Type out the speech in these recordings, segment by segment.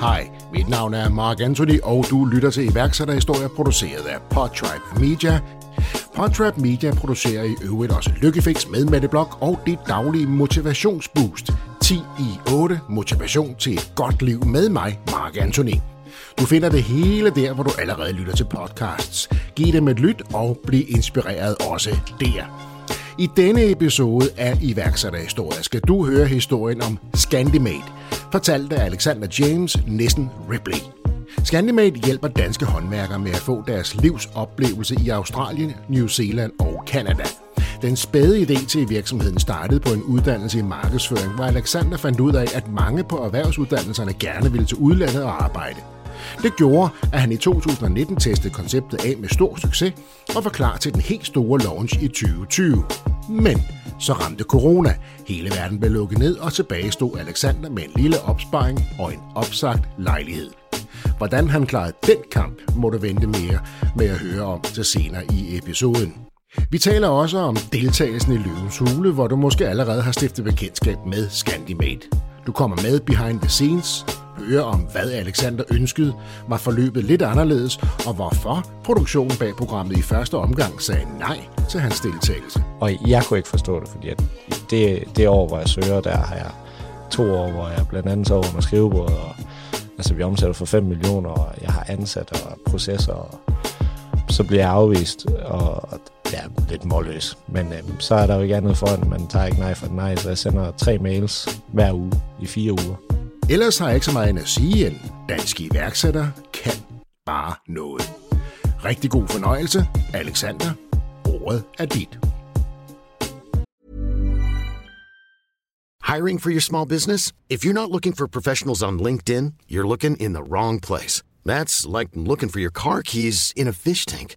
Hej, mit navn er Mark Anthony, og du lytter til iværksætterhistorier produceret af Podtribe Media. Podtribe Media producerer i øvrigt også Lykkefix med Mette Blok og dit daglige motivationsboost. 10 i 8 motivation til et godt liv med mig, Mark Anthony. Du finder det hele der, hvor du allerede lytter til podcasts. Giv dem et lyt og bliv inspireret også der. I denne episode af iværksætterhistorie skal du høre historien om Scandimate, fortalt af Alexander James Nissen Ripley. Scandimate hjælper danske håndværkere med at få deres livs oplevelse i Australien, New Zealand og Canada. Den spæde idé til virksomheden startede på en uddannelse i markedsføring, hvor Alexander fandt ud af, at mange på erhvervsuddannelserne gerne ville til udlandet og arbejde. Det gjorde, at han i 2019 testede konceptet af med stor succes og var klar til den helt store launch i 2020. Men så ramte corona. Hele verden blev lukket ned, og tilbage stod Alexander med en lille opsparing og en opsagt lejlighed. Hvordan han klarede den kamp, må du vente mere med at høre om til senere i episoden. Vi taler også om deltagelsen i Løvens Hule, hvor du måske allerede har stiftet bekendtskab med Scandimate. Du kommer med behind the scenes, høre om, hvad Alexander ønskede, var forløbet lidt anderledes, og hvorfor produktionen bag programmet i første omgang sagde nej til hans deltagelse. Og jeg kunne ikke forstå det, fordi at det, det år, hvor jeg søger, der har jeg to år, hvor jeg blandt andet så over med skrivebordet, og altså vi omsætter for 5 millioner, og jeg har ansat og processer, og så bliver jeg afvist, og ja, lidt målløs. Men øhm, så er der jo ikke andet for, at man tager ikke nej for nej, så jeg sender tre mails hver uge i fire uger. Ellers har jeg ikke så meget end at sige, en dansk iværksætter kan bare noget. Rigtig god fornøjelse, Alexander. Ordet er dit. Hiring for your small business? If you're not looking for professionals on LinkedIn, you're looking in the wrong place. That's like looking for your car keys in a fish tank.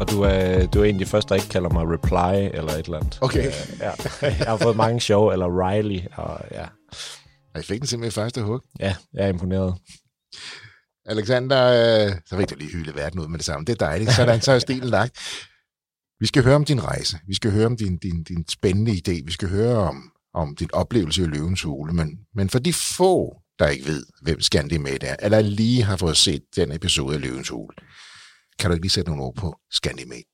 Og du er, du er en af de første, der ikke kalder mig Reply eller et eller andet. Okay. Øh, ja. Jeg har fået mange show, eller Riley, og ja. Jeg fik den simpelthen i første hug. Ja, jeg er imponeret. Alexander, øh, så fik du lige hylde verden ud med det samme. Det er dejligt. Sådan, så er stilen lagt. Vi skal høre om din rejse. Vi skal høre om din, din, din spændende idé. Vi skal høre om, om din oplevelse i Løvens Hule. Men, men for de få, der ikke ved, hvem Scandimate er, eller lige har fået set den episode af Løvens Hule, kan du ikke lige sætte nogle ord på Scandimate?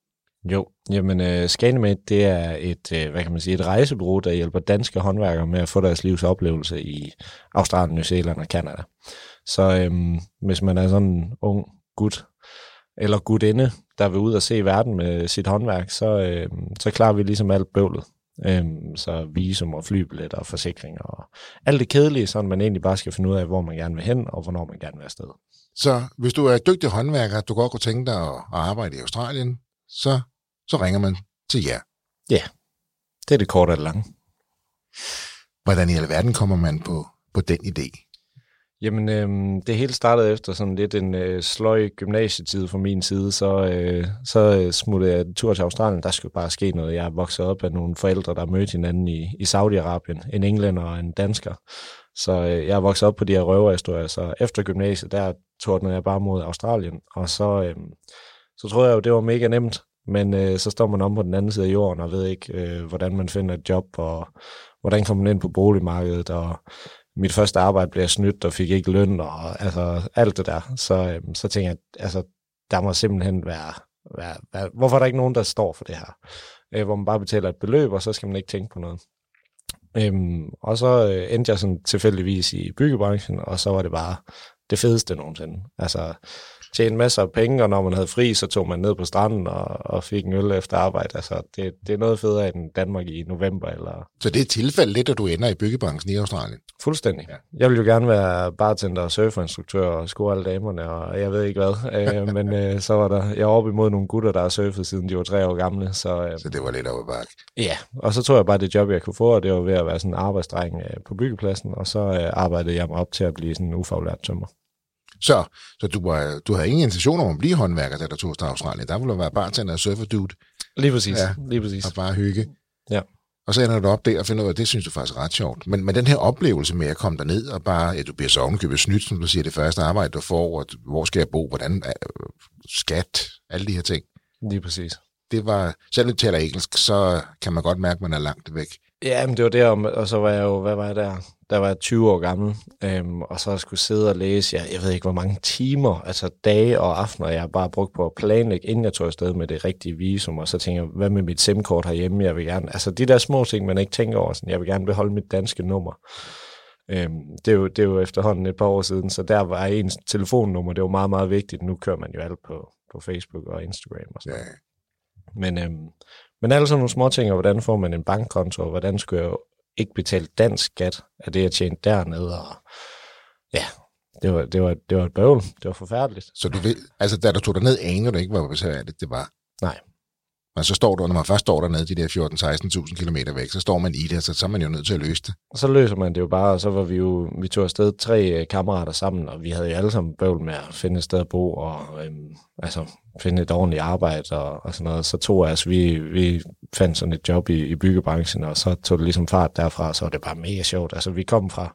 Jo, jamen øh, uh, Scandimate, det er et, uh, hvad kan man sige, et rejsebureau, der hjælper danske håndværkere med at få deres livs oplevelse i Australien, New Zealand og Canada. Så øhm, hvis man er sådan en ung gut eller gutinde, der vil ud og se verden med sit håndværk, så, øhm, så klarer vi ligesom alt bøvlet. Øhm, så visum og flybilletter og forsikringer og alt det kedelige, så man egentlig bare skal finde ud af, hvor man gerne vil hen og hvornår man gerne vil afsted. Så hvis du er dygtig håndværker, du godt kunne tænke dig at arbejde i Australien, så, så ringer man til jer. Ja, det er det korte og det lange. Hvordan i alverden kommer man på, på den idé? Jamen, øh, det hele startede efter sådan lidt en øh, sløj gymnasietid fra min side, så, øh, så øh, smuttede jeg en tur til Australien. Der skulle bare ske noget. Jeg er vokset op af nogle forældre, der mødte hinanden i, i Saudi-Arabien, en englænder og en dansker. Så øh, jeg er vokset op på de her røverhistorier, så efter gymnasiet, der tordnede jeg bare mod Australien, og så, øh, så troede jeg jo, det var mega nemt, men øh, så står man om på den anden side af jorden og ved ikke, øh, hvordan man finder et job, og hvordan kommer man ind på boligmarkedet, og mit første arbejde blev snydt og fik ikke løn, og altså alt det der. Så, øh, så tænkte jeg, altså, der må simpelthen være, være, være, hvorfor er der ikke nogen, der står for det her? Øh, hvor man bare betaler et beløb, og så skal man ikke tænke på noget. Øhm, og så øh, endte jeg sådan tilfældigvis i byggebranchen, og så var det bare det fedeste nogensinde. Altså, tjene masser af penge, og når man havde fri, så tog man ned på stranden og, og fik en øl efter arbejde. Altså, det, det er noget federe end Danmark i november. Eller... Så det er tilfælde lidt, at du ender i byggebranchen i Australien? Fuldstændig. Ja. Jeg vil jo gerne være bartender og surferinstruktør og score alle damerne, og jeg ved ikke hvad. øh, men øh, så var der, jeg var oppe imod nogle gutter, der har surfet siden de var tre år gamle. Så, øh, så det var lidt over bakke? Ja, og så tror jeg bare, det job, jeg kunne få, og det var ved at være sådan en arbejdsdreng øh, på byggepladsen, og så øh, arbejdede jeg mig op til at blive sådan en ufaglært tømmer. Så, så du, var, du havde ingen intention om at blive håndværker, da du tog til Australien. Der ville du være bartender og surfer dude. Lige præcis. Ja, lige præcis. Og bare hygge. Ja. Og så ender du op der og finder ud af, at det synes du faktisk er ret sjovt. Men, men den her oplevelse med at komme derned og bare, ja, du bliver så ovenkøbet snydt, som du siger, det første arbejde, du får, og hvor skal jeg bo, hvordan, øh, skat, alle de her ting. Lige præcis. Det var, selvom du taler engelsk, så kan man godt mærke, at man er langt væk. Ja, men det var der, og så var jeg jo, hvad var jeg der? Der var jeg 20 år gammel, øhm, og så skulle sidde og læse, jeg, jeg ved ikke, hvor mange timer, altså dage og aftener, jeg har bare brugt på at planlægge, inden jeg tog afsted med det rigtige visum, og så tænker jeg, hvad med mit SIM-kort herhjemme, jeg vil gerne, altså de der små ting, man ikke tænker over, sådan, jeg vil gerne beholde mit danske nummer. Øhm, det, er jo, det er jo efterhånden et par år siden, så der var ens telefonnummer, det var meget, meget vigtigt. Nu kører man jo alt på, på Facebook og Instagram og sådan Ja. Men, øhm, men alle sådan nogle små ting, og hvordan får man en bankkonto, og hvordan skulle jeg jo ikke betale dansk skat af det, jeg tjente dernede, og ja, det var, det var, det var et bøvl. Det var forfærdeligt. Så du ved, altså da du tog derned, anede du ikke, hvor besværligt det var. Nej. Men så står du, når man først står dernede, de der 14-16.000 km væk, så står man i det, så, så er man jo nødt til at løse det. Og så løser man det jo bare, og så var vi jo, vi tog afsted tre øh, kammerater sammen, og vi havde jo alle sammen bøvl med at finde et sted at bo, og øhm, altså finde et ordentligt arbejde og, og sådan noget. Så tog altså, vi, vi fandt sådan et job i, i byggebranchen, og så tog det ligesom fart derfra, så var det bare mega sjovt. Altså vi kom fra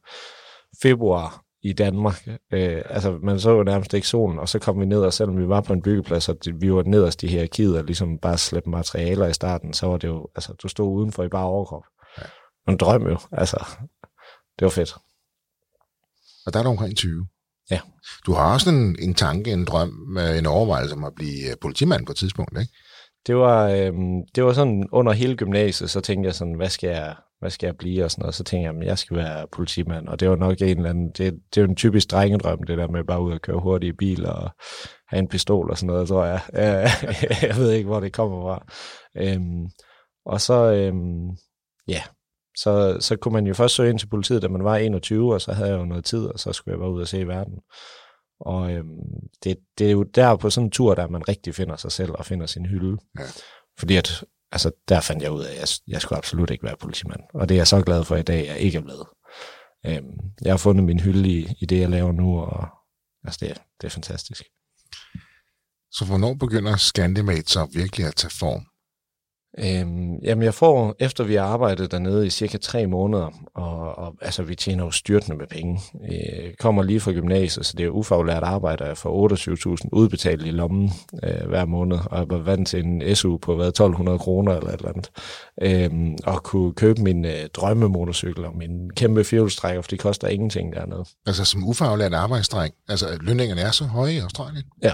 februar i Danmark, øh, altså man så jo nærmest ikke solen, og så kom vi ned, og selvom vi var på en byggeplads, og vi var nederst i hierarkiet, og ligesom bare slæbte materialer i starten, så var det jo, altså du stod udenfor i bare overkrop. Ja. En drøm jo, altså. Det var fedt. Og der er du omkring 20. Ja. Du har også en, en tanke, en drøm, øh, en overvejelse om at blive øh, politimand på et tidspunkt, ikke? Det var, øhm, det var sådan under hele gymnasiet, så tænkte jeg sådan, hvad skal jeg, hvad skal jeg blive og sådan noget. Så tænkte jeg, at jeg skal være politimand, og det var nok en eller anden, det, det er jo en typisk drengedrøm, det der med bare ud og køre hurtigt i bil og have en pistol og sådan noget, tror jeg. jeg ved ikke, hvor det kommer fra. Øhm, og så, øhm, ja, så, så kunne man jo først søge ind til politiet, da man var 21, og så havde jeg jo noget tid, og så skulle jeg bare ud og se verden. Og øhm, det, det er jo der på sådan en tur, der man rigtig finder sig selv og finder sin hylde. Ja. Fordi at, altså, der fandt jeg ud af, at jeg, jeg skulle absolut ikke være politimand. Og det er jeg så glad for i dag, at jeg ikke er blevet. Øhm, jeg har fundet min hylde i, i det, jeg laver nu, og altså, det, er, det er fantastisk. Så hvornår begynder Scandimate så virkelig at tage form? Øhm, jamen, jeg får, efter vi har arbejdet dernede i cirka tre måneder, og, og altså, vi tjener jo styrtende med penge. Jeg kommer lige fra gymnasiet, så det er ufaglært arbejde, jeg får 28.000 udbetalt i lommen øh, hver måned, og jeg var vant til en SU på hvad, 1200 kroner eller et eller andet, øhm, og kunne købe min øh, drømmemotorcykel og min kæmpe firehjulstrækker, for de koster ingenting dernede. Altså som ufaglært arbejdsdreng, altså lønningerne er så høje i Australien? Ja.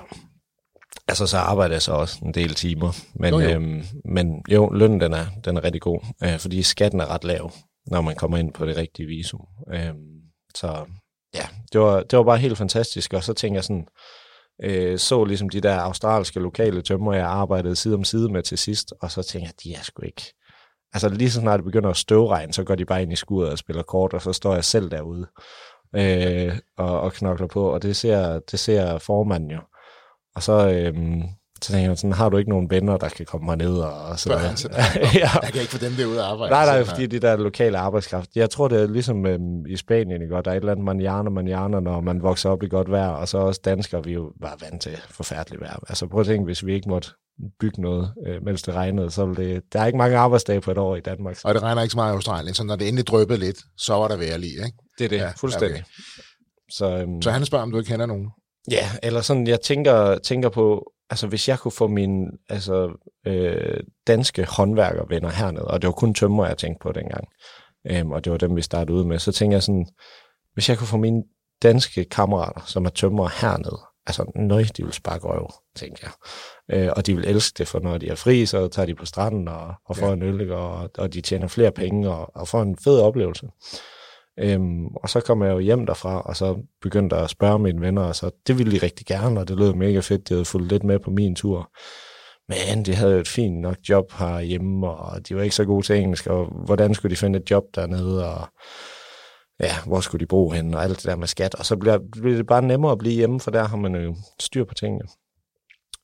Altså, så arbejder jeg så også en del timer. Men Jo, jo. Øhm, men jo, lønnen den er, den er rigtig god, øh, fordi skatten er ret lav, når man kommer ind på det rigtige visum. Øhm, så ja, det var, det var bare helt fantastisk. Og så tænkte jeg sådan, øh, så ligesom de der australske lokale tømmer, jeg arbejdede side om side med til sidst, og så tænkte jeg, de er sgu ikke... Altså lige så snart det begynder at støvregne, så går de bare ind i skuret og spiller kort, og så står jeg selv derude øh, og, og knokler på, og det ser, det ser formanden jo. Og så, øhm, så tænker jeg sådan, har du ikke nogen venner, der kan komme herned og, og sådan Børn, ja. Jeg kan ikke få dem derude at arbejde. Nej, nej, fordi de der lokale arbejdskraft. Jeg tror, det er ligesom øhm, i Spanien, ikke? Der er et eller andet manjana, manjana, når man vokser op i godt vejr, og så også danskere, vi jo bare vant til forfærdeligt vejr. Altså prøv at tænke, hvis vi ikke måtte bygge noget, øh, mens det regnede, så det... Der er ikke mange arbejdsdage på et år i Danmark. Og det regner ikke så meget i Australien, så når det endelig dryppede lidt, så var der lige, ikke? Det er det, ja, fuldstændig. okay. Så, øhm, Så han spørger, om du ikke kender nogen. Ja, eller sådan, jeg tænker, tænker på, altså hvis jeg kunne få mine altså, øh, danske håndværkervenner hernede, og det var kun tømmer, jeg tænkte på dengang, øhm, og det var dem, vi startede ud med, så tænker jeg sådan, hvis jeg kunne få mine danske kammerater, som er tømmer hernede, altså nøj, de vil sparke røv, tænker jeg. Øh, og de vil elske det, for når de er fri, så tager de på stranden og, og får Ja. en øl, og, og de tjener flere penge og, og får en fed oplevelse. Øhm, og så kom jeg jo hjem derfra, og så begyndte jeg at spørge mine venner, og så det ville de rigtig gerne, og det lød mega fedt, de havde fulgt lidt med på min tur. Men de havde jo et fint nok job herhjemme, og de var ikke så gode til engelsk, og hvordan skulle de finde et job dernede, og ja, hvor skulle de bo henne, og alt det der med skat. Og så bliver, bliver det bare nemmere at blive hjemme, for der har man jo styr på tingene.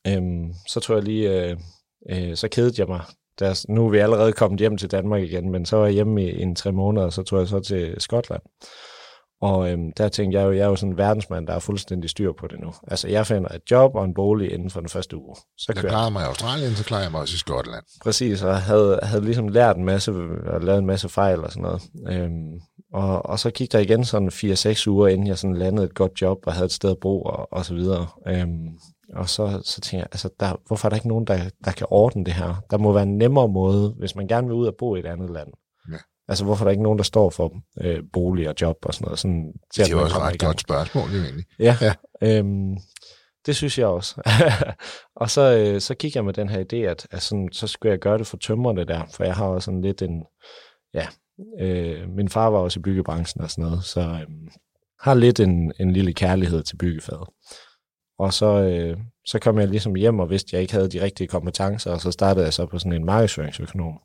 Øhm, så tror jeg lige, øh, øh, så kedede jeg mig. Der, nu er vi allerede kommet hjem til Danmark igen, men så var jeg hjemme i en tre måneder, og så tog jeg så til Skotland. Og øhm, der tænkte jeg jo, jeg er jo sådan en verdensmand, der er fuldstændig styr på det nu. Altså, jeg finder et job og en bolig inden for den første uge. Så Jeg jeg. klarede mig i Australien, så klarer jeg mig også i Skotland. Præcis, og havde, havde ligesom lært en masse, og lavet en masse fejl og sådan noget. Øhm, og, og så gik der igen sådan 4-6 uger, inden jeg sådan landede et godt job og havde et sted at bo og, og så videre. Øhm, og så, så tænkte jeg, altså, der, hvorfor er der ikke nogen, der, der kan ordne det her? Der må være en nemmere måde, hvis man gerne vil ud og bo i et andet land. Ja. Altså, hvorfor er der ikke nogen, der står for øh, bolig og job og sådan noget? Sådan, til, Det er jo også et ret godt spørgsmål, jo egentlig. Ja, Ja. ja. Øhm, det synes jeg også. og så, øh, så gik jeg med den her idé, at, at sådan, så skulle jeg gøre det for tømmerne der, for jeg har også sådan lidt en, ja, øh, min far var også i byggebranchen og sådan noget, så øh, har lidt en, en lille kærlighed til byggefaget. Og så, øh, så kom jeg ligesom hjem og vidste, at jeg ikke havde de rigtige kompetencer, og så startede jeg så på sådan en markedsføringsøkonom.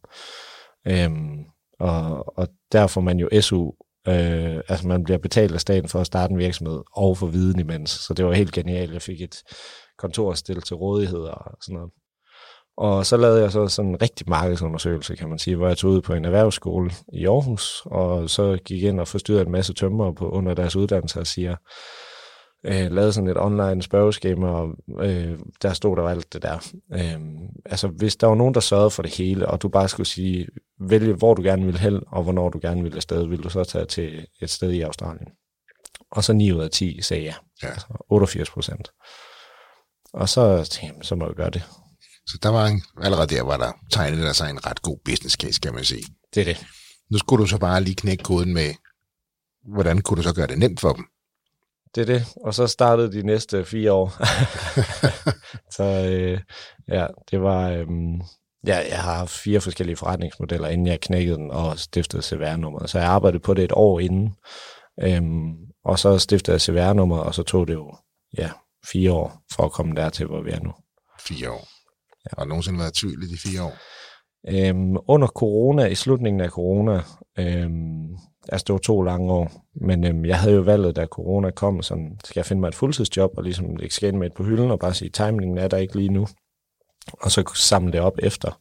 Øhm, og, og der får man jo SU, øh, altså man bliver betalt af staten for at starte en virksomhed og for viden imens. Så det var helt genialt. Jeg fik et kontor stillet til rådighed og sådan noget. Og så lavede jeg så sådan en rigtig markedsundersøgelse, kan man sige, hvor jeg tog ud på en erhvervsskole i Aarhus, og så gik ind og forstyrrede en masse tømmer på under deres uddannelse og siger, øh, lavede sådan et online spørgeskema, og øh, der stod der alt det der. Øh, altså, hvis der var nogen, der sørgede for det hele, og du bare skulle sige, vælge, hvor du gerne vil hen, og hvornår du gerne vil afsted, vil du så tage til et sted i Australien. Og så 9 ud af 10 sagde ja. Ja. Altså 88 procent. Og så tænkte jeg, så må jeg gøre det. Så der var en, allerede der var der tegnet der sig en ret god business case, kan man sige. Det er det. Nu skulle du så bare lige knække koden med, hvordan kunne du så gøre det nemt for dem? Det er det. Og så startede de næste fire år. så øh, ja, det var... Øh, ja, jeg har haft fire forskellige forretningsmodeller, inden jeg knækkede den og stiftede CVR-nummeret. Så jeg arbejdede på det et år inden. Øhm, og så stiftede jeg CVR-nummeret, og så tog det jo ja, fire år for at komme dertil, hvor vi er nu. Fire år. Ja. Har du nogensinde været i tvivl i de fire år? Øhm, under corona, i slutningen af corona, øhm, altså det var to lange år, men øhm, jeg havde jo valget, da corona kom, sådan, skal jeg finde mig et fuldtidsjob, og ligesom lægge skæden med et på hylden, og bare sige, timingen er der ikke lige nu, og så samle det op efter.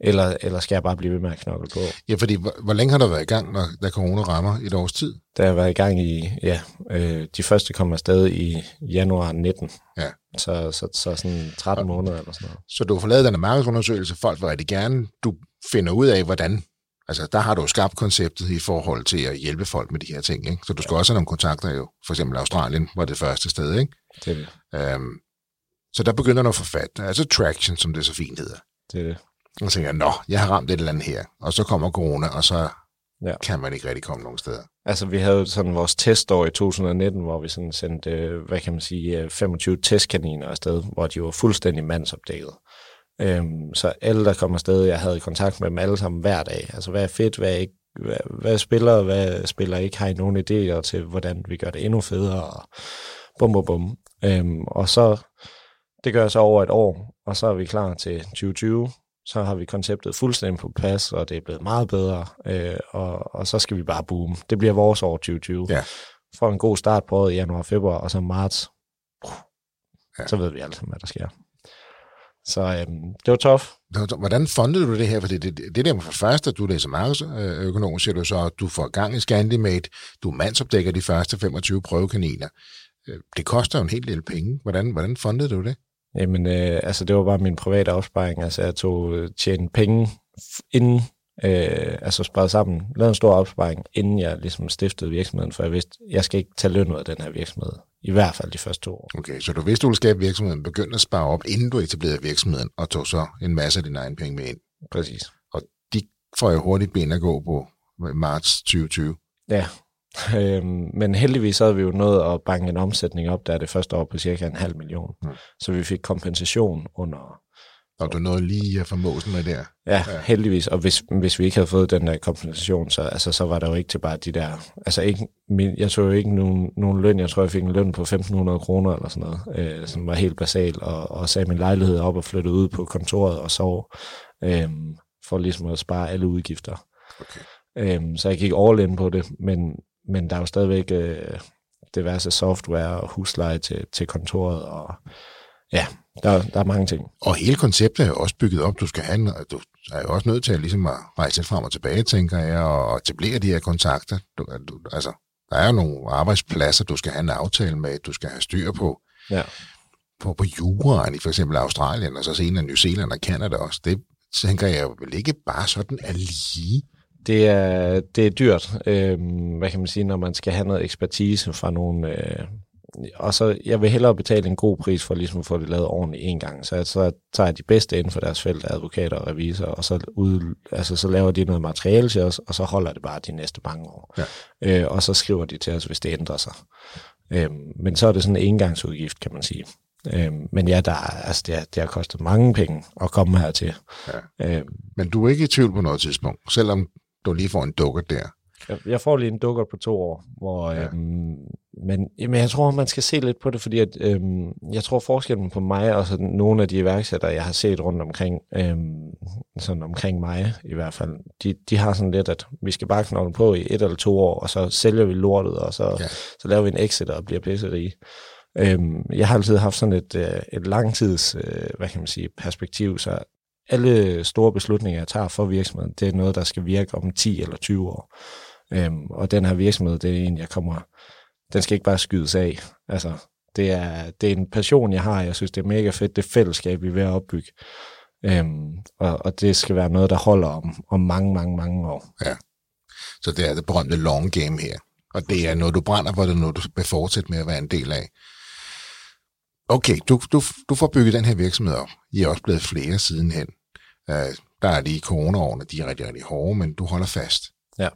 Eller, eller skal jeg bare blive ved med at knokle på? Ja, fordi hvor, hvor længe har du været i gang, når, da corona rammer et års tid? Da jeg var i gang i, ja, øh, de første kom afsted i januar 19. Ja. Så, så, så sådan 13 måneder eller sådan noget. Så du har fået lavet den markedsundersøgelse, folk vil rigtig gerne, du finder ud af, hvordan, altså der har du jo skabt konceptet i forhold til at hjælpe folk med de her ting, ikke? Så du skal også have nogle kontakter jo, for eksempel Australien var det første sted, ikke? Det er det. Øhm, så der begynder noget at få fat, altså traction, som det så fint hedder. det, er det. Og så tænker jeg, nå, jeg har ramt et eller andet her, og så kommer corona, og så Ja. kan man ikke rigtig komme nogen steder. Altså, vi havde sådan vores testår i 2019, hvor vi sådan sendte, øh, hvad kan man sige, øh, 25 testkaniner afsted, hvor de var fuldstændig mandsopdækket. Øhm, så alle, der kom afsted, jeg havde kontakt med dem alle sammen hver dag. Altså, hvad er fedt, hvad er ikke, hvad, hvad spiller, hvad spiller ikke, har I nogle idéer til, hvordan vi gør det endnu federe, og bum, bum, bum. Øhm, og så, det gør så over et år, og så er vi klar til 2020, så har vi konceptet fuldstændig på plads, og det er blevet meget bedre, øh, og, og så skal vi bare boome. Det bliver vores år 2020. Ja. Får en god start på året i januar, februar, og så marts, Ja. så ved vi sammen, hvad der sker. Så øhm, det var tough. Hvordan fundede du det her? For det, det, det der med for første, at du læser markedsøkonom, siger du så, at du får gang i Scandimate, du mandsopdækker de første 25 prøvekaniner. Øh, Det koster jo en hel del penge. Hvordan, hvordan fundede du det? Jamen, øh, altså det var bare min private opsparing. Altså jeg tog øh, tjene penge inden, øh, altså sparet sammen, lavede en stor opsparing, inden jeg ligesom stiftede virksomheden, for jeg vidste, jeg skal ikke tage løn ud af den her virksomhed. I hvert fald de første to år. Okay, så du vidste, du ville skabe virksomheden, begyndte at spare op, inden du etablerede virksomheden, og tog så en masse af dine egne penge med ind. Præcis. Og de får jo hurtigt ben at gå på i marts 2020. Ja, øhm, men heldigvis havde vi jo nået at banke en omsætning op, der er det første år på cirka en halv million. Mm. Så vi fik kompensation under, Og du nåede lige at få måsen med der. ja, ja. heldigvis. Og hvis, hvis vi ikke havde fået den der kompensation, så, altså, så var der jo ikke til bare de der, altså ikke, min, jeg tog jo ikke nogen, nogen løn, jeg tror jeg fik en løn på 1.500 kroner eller sådan noget, øh, som var helt basal, og, og sagde min lejlighed op og flyttede ud på kontoret og sov, øh, for ligesom at spare alle udgifter. Okay. Øhm, så jeg gik all in på det, men, men der er jo stadigvæk øh, diverse software og husleje til, til kontoret, og ja, der, der er mange ting. Og hele konceptet er jo også bygget op. Du skal have en, du er jo også nødt til at, ligesom at rejse lidt frem og tilbage, tænker jeg, og etablere de her kontakter. Du, du, altså, Der er jo nogle arbejdspladser, du skal have en aftale med, du skal have styr på. Ja. På, på juraen i for eksempel Australien, og så senere New Zealand og Canada også. Det tænker jeg vel ikke bare sådan er lige. Det er, det er dyrt, øh, hvad kan man sige, når man skal have noget ekspertise fra nogle... Øh, og så, jeg vil hellere betale en god pris for ligesom at få det lavet ordentligt en gang. Så, så tager jeg de bedste inden for deres felt, advokater og revisorer, og så, ud, altså, så laver de noget materiale til os, og så holder det bare de næste mange år. Ja. Øh, og så skriver de til os, hvis det ændrer sig. Øh, men så er det sådan en engangsudgift, kan man sige. Øh, men ja, der, er- altså, det, har, det har kostet mange penge at komme hertil. Ja. Øh, Men du er ikke i tvivl på noget tidspunkt, selvom du lige får en dukker der. Jeg, jeg får lige en dukker på to år, hvor, Ja. øhm, men jamen, jeg tror, man skal se lidt på det, fordi at, øhm, jeg tror forskellen på mig og sådan nogle af de iværksættere, jeg har set rundt omkring, øhm, sådan omkring mig i hvert fald, de, de har sådan lidt, at vi skal bare knokle på i et eller to år, og så sælger vi lortet, og så, Ja. så laver vi en exit og bliver pisserige. Øhm, jeg har altid haft sådan et, øh, et langtids, øh, hvad kan man sige, perspektiv, så alle store beslutninger, jeg tager for virksomheden, det er noget, der skal virke om 10 eller 20 år. Øhm, og den her virksomhed, det er en, jeg kommer, den skal ikke bare skydes af. Altså, det er, det er en passion, jeg har. Jeg synes, det er mega fedt, det fællesskab, vi er ved at opbygge. Øhm, og, og det skal være noget, der holder om, om mange, mange, mange år. Så det er det berømte long game her. Og det er noget, du brænder for, det er noget, du vil fortsætte med at være en del af. Okay, du, du, du får bygget den her virksomhed op. I er også blevet flere sidenhen. Uh, der er lige coronaårene, de er rigtig, rigtig hårde, men du holder fast. Ja.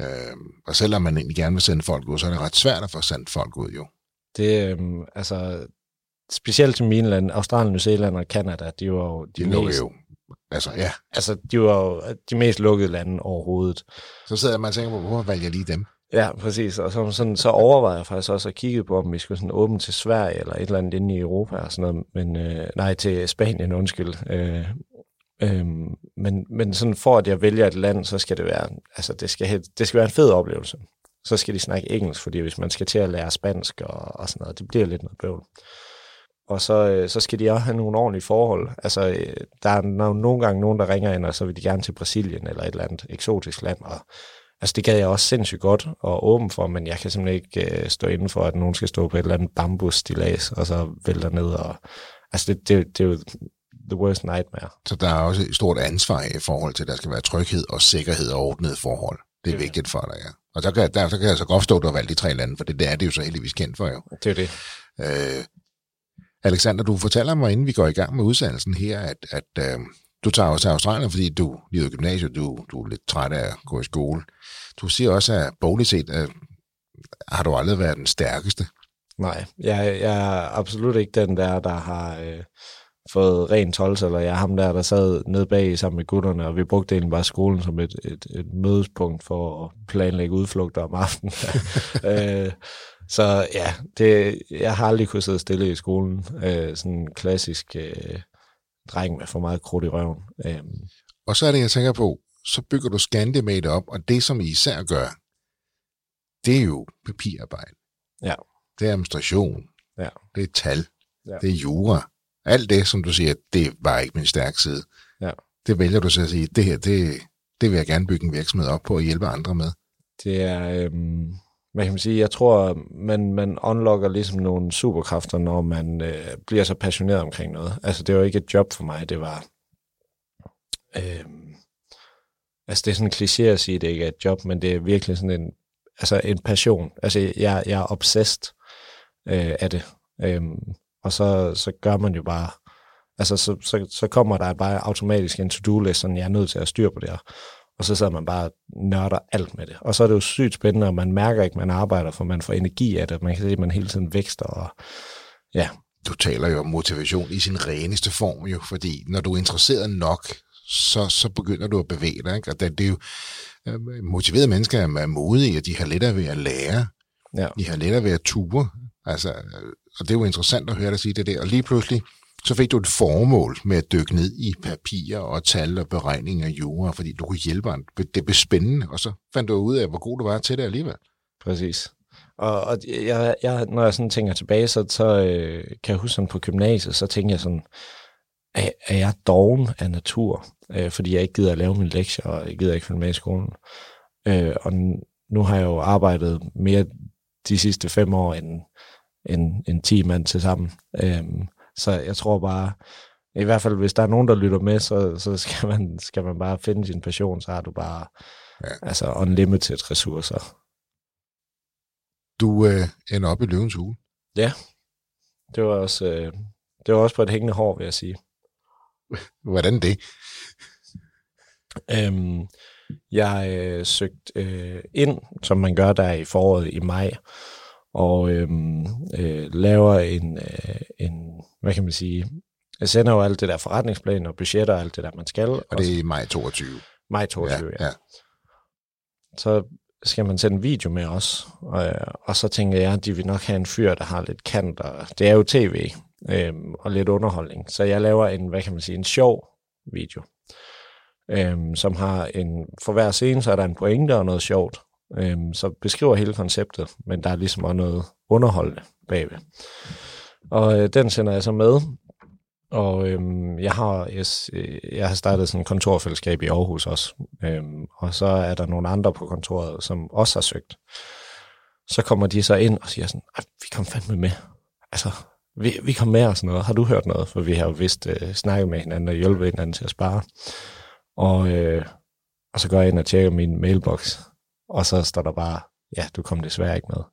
Uh, og selvom man egentlig gerne vil sende folk ud, så er det ret svært at få sendt folk ud, jo. Det, øhm, altså, specielt til mine lande, Australien, New Zealand og Canada, de var jo De de, mest, jo. Altså, ja. altså, de var jo de mest lukkede lande overhovedet. Så sidder man og tænker på, hvorfor valgte jeg lige dem? Ja, præcis. Og så, sådan, så overvejede jeg faktisk også at kigge på, om vi skulle sådan åbne til Sverige eller et eller andet inde i Europa og sådan noget. Men øh, nej, til Spanien, undskyld. Øh, øh, men, men sådan for at jeg vælger et land, så skal det være, altså det skal, det skal være en fed oplevelse. Så skal de snakke engelsk, fordi hvis man skal til at lære spansk og, og sådan noget, det bliver lidt noget bøvl. Og så, øh, så skal de også have nogle ordentlige forhold. Altså, øh, der er jo nogle gange nogen, der ringer ind, og så vil de gerne til Brasilien eller et eller andet eksotisk land, og Altså det gad jeg også sindssygt godt og åben for, men jeg kan simpelthen ikke øh, stå inden for, at nogen skal stå på et eller andet bambusstilas, og så vælter ned. Og, altså det, det, det er jo the worst nightmare. Så der er også et stort ansvar i forhold til, at der skal være tryghed og sikkerhed og ordnede forhold. Det er Ja. vigtigt for dig, ja. Og så kan, der, så kan jeg så godt forstå, at du har valgt de tre lande, for det, det er det jo så heldigvis kendt for jo. Det er det. Øh, Alexander, du fortæller mig, inden vi går i gang med udsendelsen her, at, at øh, du tager også til Australien, fordi du lige af gymnasiet, du, du er lidt træt af at gå i skole. Du siger også, at bogligt set øh, har du aldrig været den stærkeste. Nej, jeg, jeg er absolut ikke den der, der har øh, fået ren 12 eller jeg ham der, der sad nede bag sammen med gutterne, og vi brugte egentlig bare skolen som et, et, et mødespunkt for at planlægge udflugter om aftenen. øh, så ja, det, jeg har aldrig kunnet sidde stille i skolen. Øh, sådan en klassisk øh, dreng med for meget krudt i røven. Øh, Og så er det, jeg tænker på, så bygger du Scandimate op, og det, som I især gør, det er jo papirarbejde. Ja. Det er administration. Ja. Det er tal. Ja. Det er jura. Alt det, som du siger, det var ikke min stærke side. Ja. Det vælger du så at sige, det her, det, det vil jeg gerne bygge en virksomhed op på og hjælpe andre med. Det er, øhm, hvad kan man sige, jeg tror, man, man unlocker ligesom nogle superkræfter, når man øh, bliver så passioneret omkring noget. Altså, det var ikke et job for mig, det var... Øhm, altså, det er sådan en kliché at sige, at det ikke er et job, men det er virkelig sådan en, altså, en passion. Altså, jeg, jeg er obsessed øh, af det. Øhm, og så, så gør man jo bare... Altså, så, så, så kommer der bare automatisk en to-do-list, sådan, jeg er nødt til at styre på det her. Og så sidder man bare og nørder alt med det. Og så er det jo sygt spændende, og man mærker ikke, at man arbejder, for man får energi af det. Man kan se, at man hele tiden vækster. Og ja, Du taler jo om motivation i sin reneste form jo, fordi når du er interesseret nok, så, så begynder du at bevæge dig. Ikke? Og det, det er jo øh, motiverede mennesker er modige, og de har lettere ved at lære. ja, De har lettere ved at ture. Altså, øh, og det er jo interessant at høre dig sige det der. Og lige pludselig, så fik du et formål med at dykke ned i papirer og tal og beregninger af jura, fordi du kunne hjælpe ham. Det blev spændende, og så fandt du ud af, hvor god du var til det alligevel. præcis. Og, og jeg, jeg, når jeg sådan tænker tilbage, så, så øh, kan jeg huske sådan på gymnasiet, så tænker jeg sådan, er, er jeg doven af natur? Øh, fordi jeg ikke gider at lave mine lektier, og jeg gider ikke følge med i skolen. Øh, og nu har jeg jo arbejdet mere de sidste fem år end, end, end 10 mand til sammen. Øhm, så jeg tror bare, i hvert fald hvis der er nogen, der lytter med, så, så skal, man, skal man bare finde sin passion, så har du bare ja. altså unlimited ressourcer. Du øh, ender op i løvens hule. Ja, det var også, øh, det var også på et hængende hår, vil jeg sige. Hvordan det? Øhm, jeg øh, søgte øh, ind, som man gør der i foråret i maj, og øhm, øh, laver en, øh, en, hvad kan man sige, jeg sender jo alt det der forretningsplan og budgetter og alt det der, man skal. Og det er i maj 22? Maj 22, ja. ja. Så skal man sende en video med os, og, og så tænker jeg, at de vil nok have en fyr, der har lidt kant, og det er jo tv, øhm, og lidt underholdning. Så jeg laver en, hvad kan man sige, en sjov video, øhm, som har en, for hver scene, så er der en pointe og noget sjovt, øhm, så beskriver hele konceptet, men der er ligesom også noget underholdende bagved. Og øh, den sender jeg så med, og øhm, jeg, har, jeg, øh, jeg har startet sådan et kontorfællesskab i Aarhus også, øhm, og så er der nogle andre på kontoret, som også har søgt. Så kommer de så ind og siger sådan, ah, vi kom fandme med. Altså, vi, vi kom med og sådan noget. Har du hørt noget? For vi har jo vist øh, snakket med hinanden og hjulpet hinanden til at spare. Og, øh, og så går jeg ind og tjekker min mailbox, og så står der bare, ja, du kom desværre ikke med.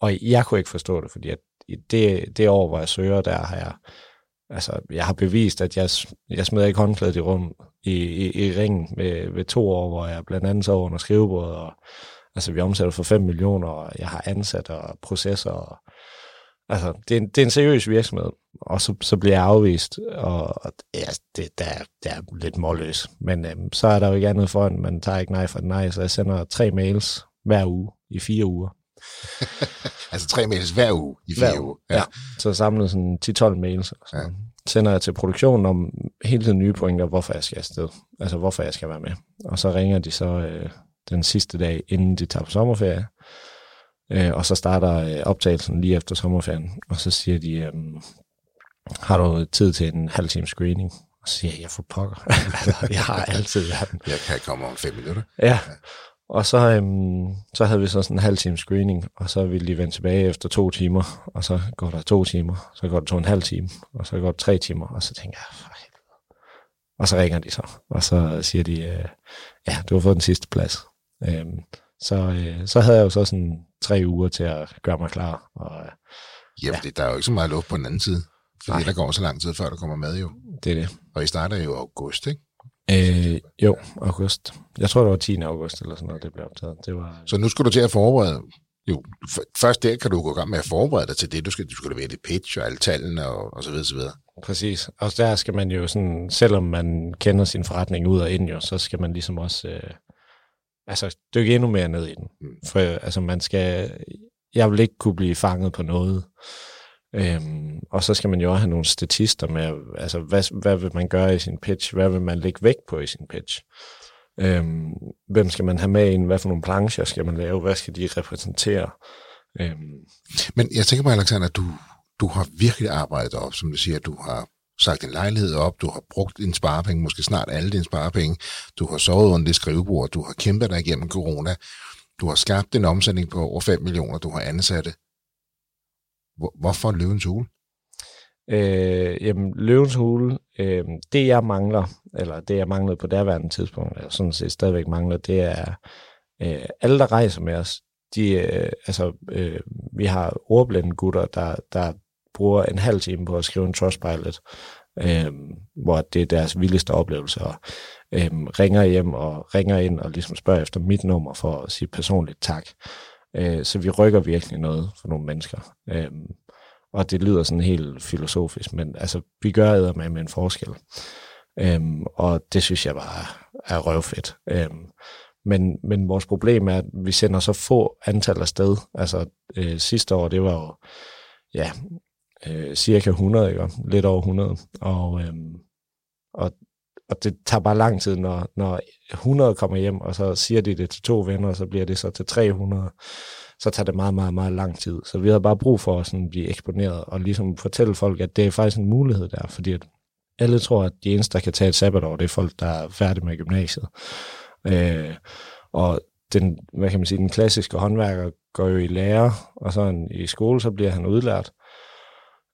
Og jeg kunne ikke forstå det, fordi at i det, det år, hvor jeg søger, der har jeg, altså, jeg har bevist, at jeg, jeg smider ikke håndklædet i rum i, i, i ringen med, ved to år, hvor jeg blandt andet så under skrivebordet, og altså, vi omsætter for 5 millioner, og jeg har ansat og processer, og Altså, det er, en, det er en seriøs virksomhed, og så, så bliver jeg afvist, og, og ja, det, det, er, det er lidt målløs. Men øhm, så er der jo ikke andet for, at man tager ikke nej for nej, så jeg sender tre mails hver uge i fire uger. altså tre mails hver uge i fire hver uger? Ja. ja. Så samlet sådan 10-12 mails. Og så ja. sender jeg til produktionen om hele tiden nye pointer, hvorfor jeg skal afsted. Altså, hvorfor jeg skal være med. Og så ringer de så øh, den sidste dag, inden de tager på sommerferie, Øh, og så starter øh, optagelsen lige efter sommerferien, og så siger de, øh, har du tid til en halv time screening? Og så siger jeg, jeg får pokker. Altså, jeg har altid den. Jeg kan komme om fem minutter. Ja. ja. Og så, øhm, så havde vi så sådan en halv time screening, og så ville de vende tilbage efter to timer, og så går der to timer, så går det to en halv time, og så går det tre timer, og så tænker jeg, for helvede. Og så ringer de så, og så siger de, øh, ja, du har fået den sidste plads. Øhm, så, øh, så havde jeg jo så sådan tre uger til at gøre mig klar. Og, øh, ja, ja. der er jo ikke så meget luft på den anden side. Fordi Nej. der går så lang tid, før der kommer mad jo. Det er det. Og I starter jo august, ikke? Øh, jo, august. Jeg tror, det var 10. august eller sådan noget, det blev optaget. Det var... Så nu skal du til at forberede jo, først der kan du gå i gang med at forberede dig til det. Du skal, du skal levere dit pitch og alle tallene og, og så videre, så videre. Præcis. Og der skal man jo sådan, selvom man kender sin forretning ud og ind jo, så skal man ligesom også øh, altså, dykke endnu mere ned i den. Mm. For altså, man skal, jeg vil ikke kunne blive fanget på noget. Øhm, og så skal man jo også have nogle statister med, altså hvad, hvad vil man gøre i sin pitch, hvad vil man lægge vægt på i sin pitch. Øhm, hvem skal man have med ind, hvad for nogle plancher skal man lave, hvad skal de repræsentere. Øhm. Men jeg tænker på, Alexander, at du, du har virkelig arbejdet op, som du siger, du har sagt din lejlighed op, du har brugt din sparepenge, måske snart alle dine sparepenge, du har sovet under det skrivebord, du har kæmpet dig igennem corona, du har skabt en omsætning på over 5 millioner, du har ansatte. Hvorfor Løvens Hule? Øh, jamen, Løvens Hule, øh, det jeg mangler, eller det jeg manglede på derværende tidspunkt, eller sådan set stadigvæk mangler, det er øh, alle, der rejser med os, de, øh, altså, øh, vi har ordblinde gutter, der, der bruger en halv time på at skrive en Trustpilot, øhm, hvor det er deres vildeste oplevelse, og øhm, ringer hjem og ringer ind og ligesom spørger efter mit nummer for at sige personligt tak. Øh, så vi rykker virkelig noget for nogle mennesker. Øhm, og det lyder sådan helt filosofisk, men altså, vi gør med med en forskel. Øhm, og det synes jeg bare er røvfedt. Øhm, men, men vores problem er, at vi sender så få antal afsted. Altså øh, sidste år, det var jo ja, øh, cirka 100, ikke? lidt over 100. Og, øh, og, og det tager bare lang tid, når, når 100 kommer hjem, og så siger de det til to venner, og så bliver det så til 300. Så tager det meget, meget, meget lang tid. Så vi havde bare brug for at sådan blive eksponeret, og ligesom fortælle folk, at det er faktisk en mulighed der, fordi at alle tror, at de eneste, der kan tage et sabbatår, det er folk, der er færdige med gymnasiet. Øh, og den, hvad kan man sige, den klassiske håndværker går jo i lære, og så en, i skole, så bliver han udlært.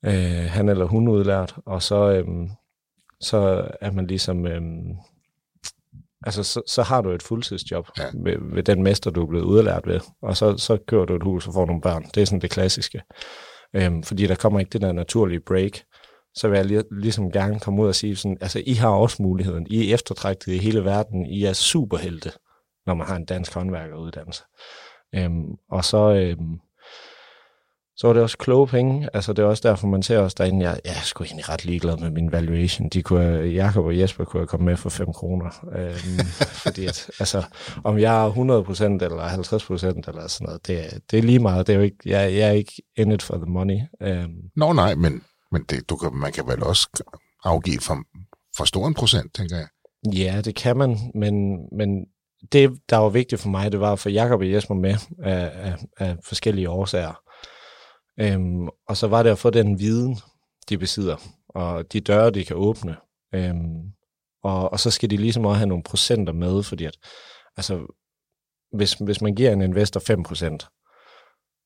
Øh, han eller hun udlært, og så, øhm, så er man ligesom, øhm, altså så, så har du et fuldtidsjob ja. ved, ved den mester, du er blevet udlært ved, og så, så kører du et hus og får nogle børn. Det er sådan det klassiske. Øhm, fordi der kommer ikke det der naturlige break. Så vil jeg lige, ligesom gerne komme ud og sige sådan, altså I har også muligheden. I er eftertragtet i hele verden. I er superhelte, når man har en dansk håndværkeruddannelse. Øhm, og så, øhm, så var det også kloge penge. Altså, det er også derfor, man ser os derinde. Jeg, jeg er sgu egentlig ret ligeglad med min valuation. De kunne, Jakob og Jesper kunne have kommet med for 5 kroner. Øhm, fordi at, altså, om jeg er 100% eller 50% eller sådan noget, det, er- det er lige meget. Det er jo ikke, jeg, jeg er ikke in it for the money. Øhm, Nå nej, men, men det, du kan, man kan vel også afgive for, for stor en procent, tænker jeg. Ja, det kan man, men, men det, der var vigtigt for mig, det var at få Jacob og Jesper med af, af, af forskellige årsager. Øhm, og så var det at få den viden, de besidder, og de døre, de kan åbne. Øhm, og, og så skal de ligesom også have nogle procenter med, fordi at, altså, hvis, hvis man giver en investor 5%,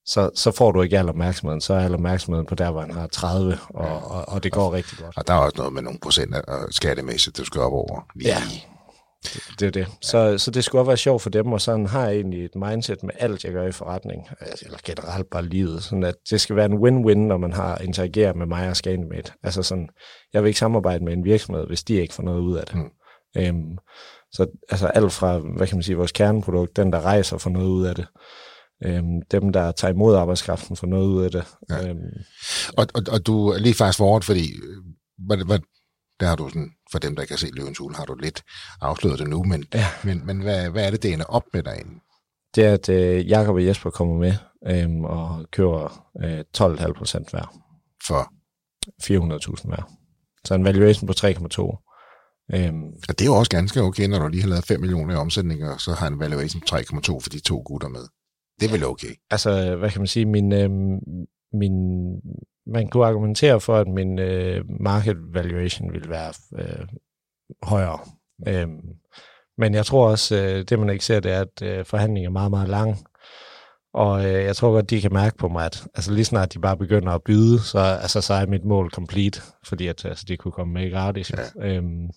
så, så får du ikke al opmærksomheden. Så er al opmærksomheden på der, hvor han har 30, og, og, og det går rigtig godt. Og der er også noget med nogle procenter og skattemæssigt, du skal op over. Lige. Ja. Det er det. Så, så det skulle også være sjovt for dem, og sådan har jeg egentlig et mindset med alt, jeg gør i forretning, altså, eller generelt bare livet, sådan at det skal være en win-win, når man har interageret med mig og Scanimate. Altså sådan, jeg vil ikke samarbejde med en virksomhed, hvis de ikke får noget ud af det. Mm. Øhm, så altså alt fra, hvad kan man sige, vores kerneprodukt, den der rejser får noget ud af det, øhm, dem der tager imod arbejdskraften får noget ud af det. Ja. Øhm, Og, og, og du er lige fast forward, fordi øh, der har du sådan, for dem, der ikke kan se Løvens Hule, har du lidt afsløret det nu, men, Ja. men, men hvad, hvad er det, det ender op med derinde? det er, at øh, Jakob og Jesper kommer med øhm, og køber øh, 12,5 procent hver. For, 400.000 hver. Så en valuation på 3,2. Øhm, og det er jo også ganske okay, når du lige har lavet 5 millioner i omsætning, og så har en valuation på 3,2 for de to gutter med. Det er vel okay. altså, hvad kan man sige, min, øhm, min, man kunne argumentere for, at min øh, market valuation ville være øh, højere. Øhm, men jeg tror også, øh, det man ikke ser, det er, at øh, forhandlingen er meget, meget lang. Og øh, jeg tror godt, de kan mærke på mig, at altså, lige snart de bare begynder at byde, så, altså, så er mit mål complete, fordi at, altså, de kunne komme med gratis. Ja. Øhm,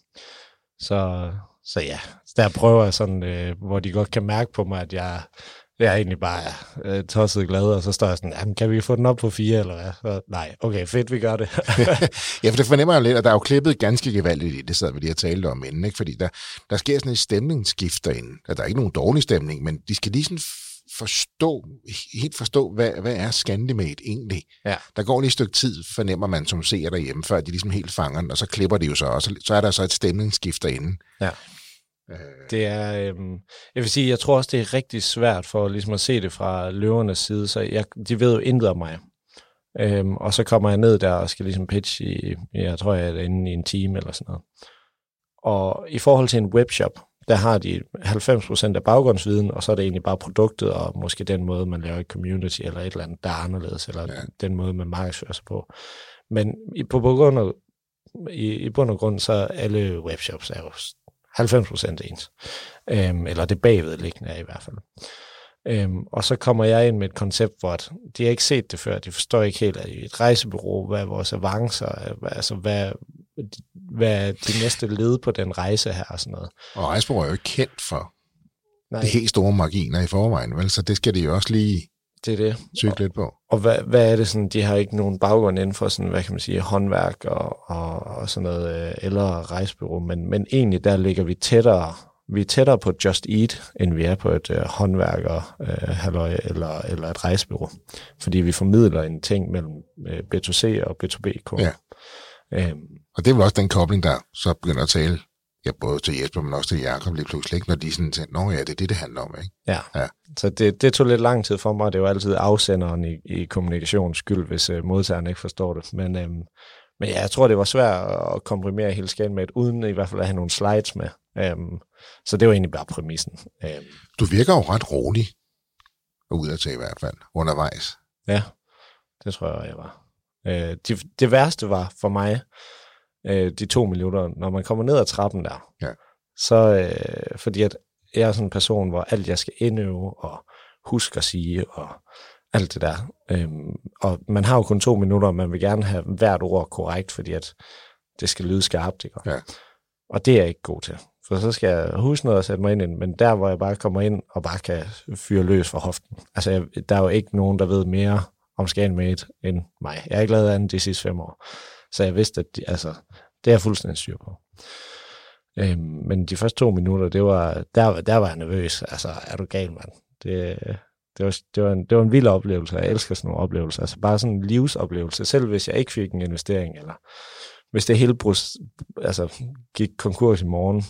så, så ja, så der prøver jeg sådan, øh, hvor de godt kan mærke på mig, at jeg, jeg er egentlig bare øh, tosset glad, og så står jeg sådan, Jamen, kan vi få den op på fire, eller hvad? Så, nej, okay, fedt, vi gør det. Ja, for det fornemmer jeg lidt, at der er jo klippet ganske gevaldigt i det, sad vi lige og talte om inden, ikke? fordi der, der sker sådan et stemningsskift derinde. At der er ikke nogen dårlig stemning, men de skal lige sådan forstå, helt forstå, hvad, hvad er Scandimate egentlig? Ja. Der går lige et stykke tid, fornemmer man som ser derhjemme, før de ligesom helt fanger den, og så klipper de jo så, og så, så er der så et stemningsskift derinde. Ja. Øh, Det er, øhm, jeg vil sige, jeg tror også, det er rigtig svært for ligesom at se det fra løvernes side, så jeg, de ved jo intet om mig. Øhm, og så kommer jeg ned der og skal ligesom pitch i, jeg tror, jeg er inde i en time eller sådan noget. Og i forhold til en webshop, der har de 90% af baggrundsviden, og så er det egentlig bare produktet, og måske den måde, man laver et community, eller et eller andet, der er anderledes, eller Ja. den måde, man markedsfører sig på. Men i, på, på grund af, i, i bund og grund, så er alle webshops er jo 90% ens. Øhm, eller det bagvedliggende er i hvert fald. Øhm, og så kommer jeg ind med et koncept, hvor at de har ikke set det før. De forstår ikke helt, at i et rejsebureau, hvad er vores avancer, er, hvad, altså hvad, hvad er de næste led på den rejse her og sådan noget. og Rejsborg er jo ikke kendt for Nej, de helt store marginer i forvejen, vel? så det skal de jo også lige det er det. cykle lidt på. Og hvad, hvad er det sådan, de har ikke nogen baggrund inden for sådan, hvad kan man sige, håndværk og, og, og sådan noget, øh, eller rejsebureau, men, men egentlig der ligger vi tættere, vi er tættere på Just Eat, end vi er på et øh, håndværker, øh, halløj, eller, eller et rejsebureau. Fordi vi formidler en ting mellem øh, B2C og B2B-kunder. Ja. Øhm, Og det er vel også den kobling, der så begynder at tale, ja, både til Jesper, men også til Jakob lige pludselig, ikke? når de sådan tænker, nå ja, det er det, det handler om, ikke? Ja. Ja. Så det, det tog lidt lang tid for mig. Det er jo altid afsenderen i, i kommunikations skyld, hvis øh, modtageren ikke forstår det. Men, øhm, men ja, jeg tror, det var svært at komprimere hele skænden med, uden i hvert fald at have nogle slides med. Øhm, så det var egentlig bare præmissen. Øhm, Du virker jo ret rolig, udadtil i hvert fald, undervejs. ja, det tror jeg, jeg var. Øh, det, det værste var for mig, øh, de to minutter, når man kommer ned ad trappen der, Ja. så øh, fordi at jeg er sådan en person, hvor alt jeg skal indøve og huske at sige og alt det der. Øhm, og man har jo kun to minutter, og man vil gerne have hvert ord korrekt, fordi at det skal lyde skarpt. Ikke? Ja. Og det er jeg ikke god til. For så skal jeg huske noget at sætte mig ind men der, hvor jeg bare kommer ind og bare kan fyre løs fra hoften. Altså, jeg, der er jo ikke nogen, der ved mere om Skagen Made end mig. Jeg har ikke lavet andet de sidste fem år. Så jeg vidste, at de, altså, det er jeg fuldstændig styr på. Øhm, men de første to minutter, det var, der, der var jeg nervøs. Altså, er du gal, mand? Det, det, var, det, var en, det var en vild oplevelse. Jeg elsker sådan nogle oplevelser. Altså bare sådan en livsoplevelse. Selv hvis jeg ikke fik en investering, eller hvis det hele brus, altså, gik konkurs i morgen,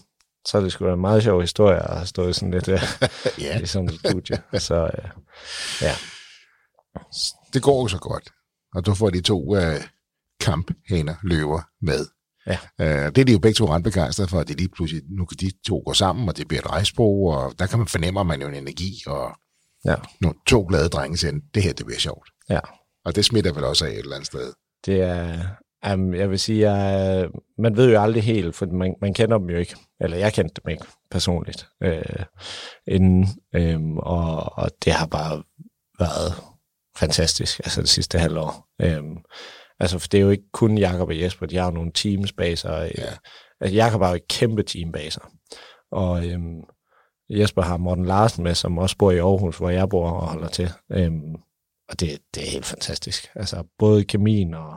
så er det sgu da en meget sjov historie at have stået sådan lidt uh, Ja. i sådan et studie. Så uh, ja, Det går jo så godt. Og du får de to uh, kamphaner løver med. Ja. Uh, det er de jo begge to ret begejstrede for, at de lige pludselig, nu kan de to gå sammen, og det bliver et rejsbog, og der kan man fornemme, at man jo en energi, og ja, nogle to glade drenge siger, det her, det bliver sjovt. ja. Og det smitter vel også af et eller andet sted. Det er, um, jeg vil sige, jeg, man ved jo aldrig helt, for man, man kender dem jo ikke, eller jeg kendte dem ikke personligt, øh, inden, øh, og, og det har bare været fantastisk, altså det sidste halvår. Øh, altså, for det er jo ikke kun Jakob og Jesper, de har jo nogle teams bag sig. Ja. Altså, Jakob har jo et kæmpe team bag sig, og øh, Jesper har Morten Larsen med, som også bor i Aarhus, hvor jeg bor og holder til. Øh, og det, det er helt fantastisk. Altså både kemien og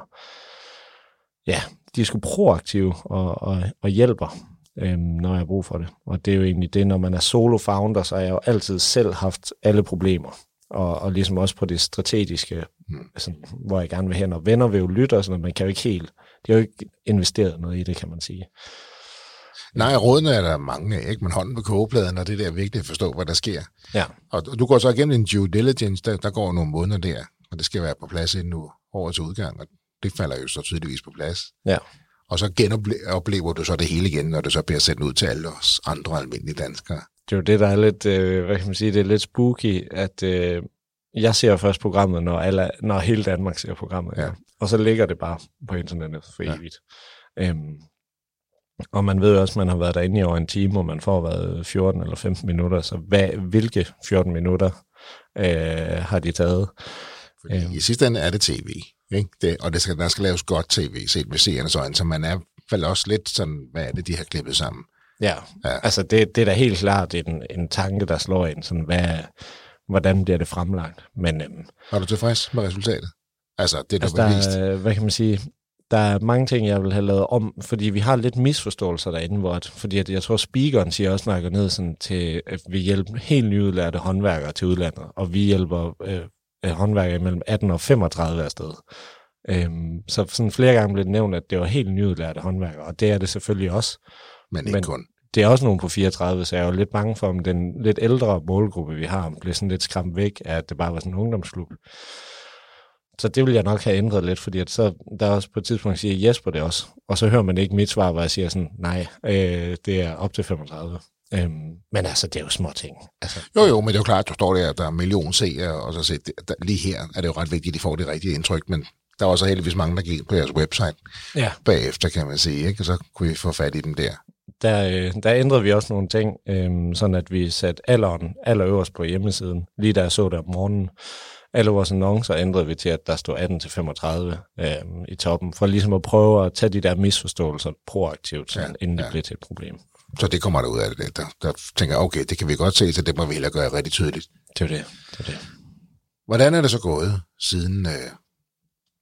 ja, de er sgu proaktive og, og, og hjælper, øhm, når jeg har brug for det. Og det er jo egentlig det, når man er solo-founder, så har jeg jo altid selv haft alle problemer. Og, og ligesom også på det strategiske, Mm. altså, hvor jeg gerne vil hen. Og venner vil jo lytte og sådan noget, man kan jo ikke helt, de har jo ikke investeret noget i det, kan man sige. Nej, rådene er der mange af, ikke? men hånden på kogepladen, og det der er vigtigt at forstå, hvad der sker. Ja, Og du går så igennem en due diligence, der, der går nogle måneder der, og det skal være på plads inden nu årets udgang, og det falder jo så tydeligvis på plads. ja. Og så genoplever du så det hele igen, når det så bliver sendt ud til alle os andre almindelige danskere. Det er jo det, der er lidt, øh, hvad kan man sige, det er lidt spooky, at øh, jeg ser først programmet, når, alle, når hele Danmark ser programmet. Ja. Ja. Og så ligger det bare på internettet for Ja. evigt. Øhm, og man ved jo også, at man har været derinde i over en time, og man får været 14 eller 15 minutter. Så hvad, hvilke 14 minutter øh, har de taget? Fordi øhm. i sidste ende er det tv, ikke? Det, og det skal, der skal laves godt tv, set med seernes øjne, så man er vel også lidt sådan, hvad er det, de har klippet sammen? Ja, Ja. altså det, det er da helt klart er en, en tanke, der slår ind. Sådan, hvad, hvordan bliver det fremlagt? Men øhm, Var du tilfreds med resultatet? Altså, det, der Altså, der, vist. er, hvad kan man sige, der er mange ting, jeg vil have lavet om, fordi vi har lidt misforståelser derinde, hvor at, fordi at jeg tror, speakeren siger også, når jeg går ned sådan til, at vi hjælper helt nyudlærte håndværkere til udlandet, og vi hjælper øh, øh, håndværkere mellem 18 og 35 afsted. Øhm, så sådan flere gange blev det nævnt, at det var helt nyudlærte håndværkere, og det er det selvfølgelig også. Men ikke men- kun. Det er også nogen på 34, så jeg er jo lidt bange for, om den lidt ældre målgruppe, vi har, bliver sådan lidt skræmt væk af, at det bare var sådan en ungdomsklub. Så det vil jeg nok have ændret lidt, fordi at så der er også på et tidspunkt siger Jesper det også, og så hører man ikke mit svar, hvor jeg siger sådan, nej, øh, det er op til 35. Øhm, men altså, det er jo små ting. Altså, Jo, jo, men det er jo klart, at du står der, at der er en million seere, og så set, der, lige her er det jo ret vigtigt, at de får det rigtige indtryk, men der var så heldigvis mange, der gik på jeres website ja, bagefter, kan man sige, ikke? og så kunne vi få fat i dem der. Der, øh, der ændrede vi også nogle ting, øh, sådan at vi satte alderen allerøverst på hjemmesiden, lige da jeg så det om morgenen. Alle vores annoncer ændrede vi til, at der stod 18-35 øh, i toppen, for ligesom at prøve at tage de der misforståelser proaktivt, sådan, Ja, inden det ja. blev til et problem. Så det kommer der ud af det. Der, der tænker okay, det kan vi godt se, så det må vi hellere gøre rigtig tydeligt. Det er det. det, er det. Hvordan er det så gået siden øh,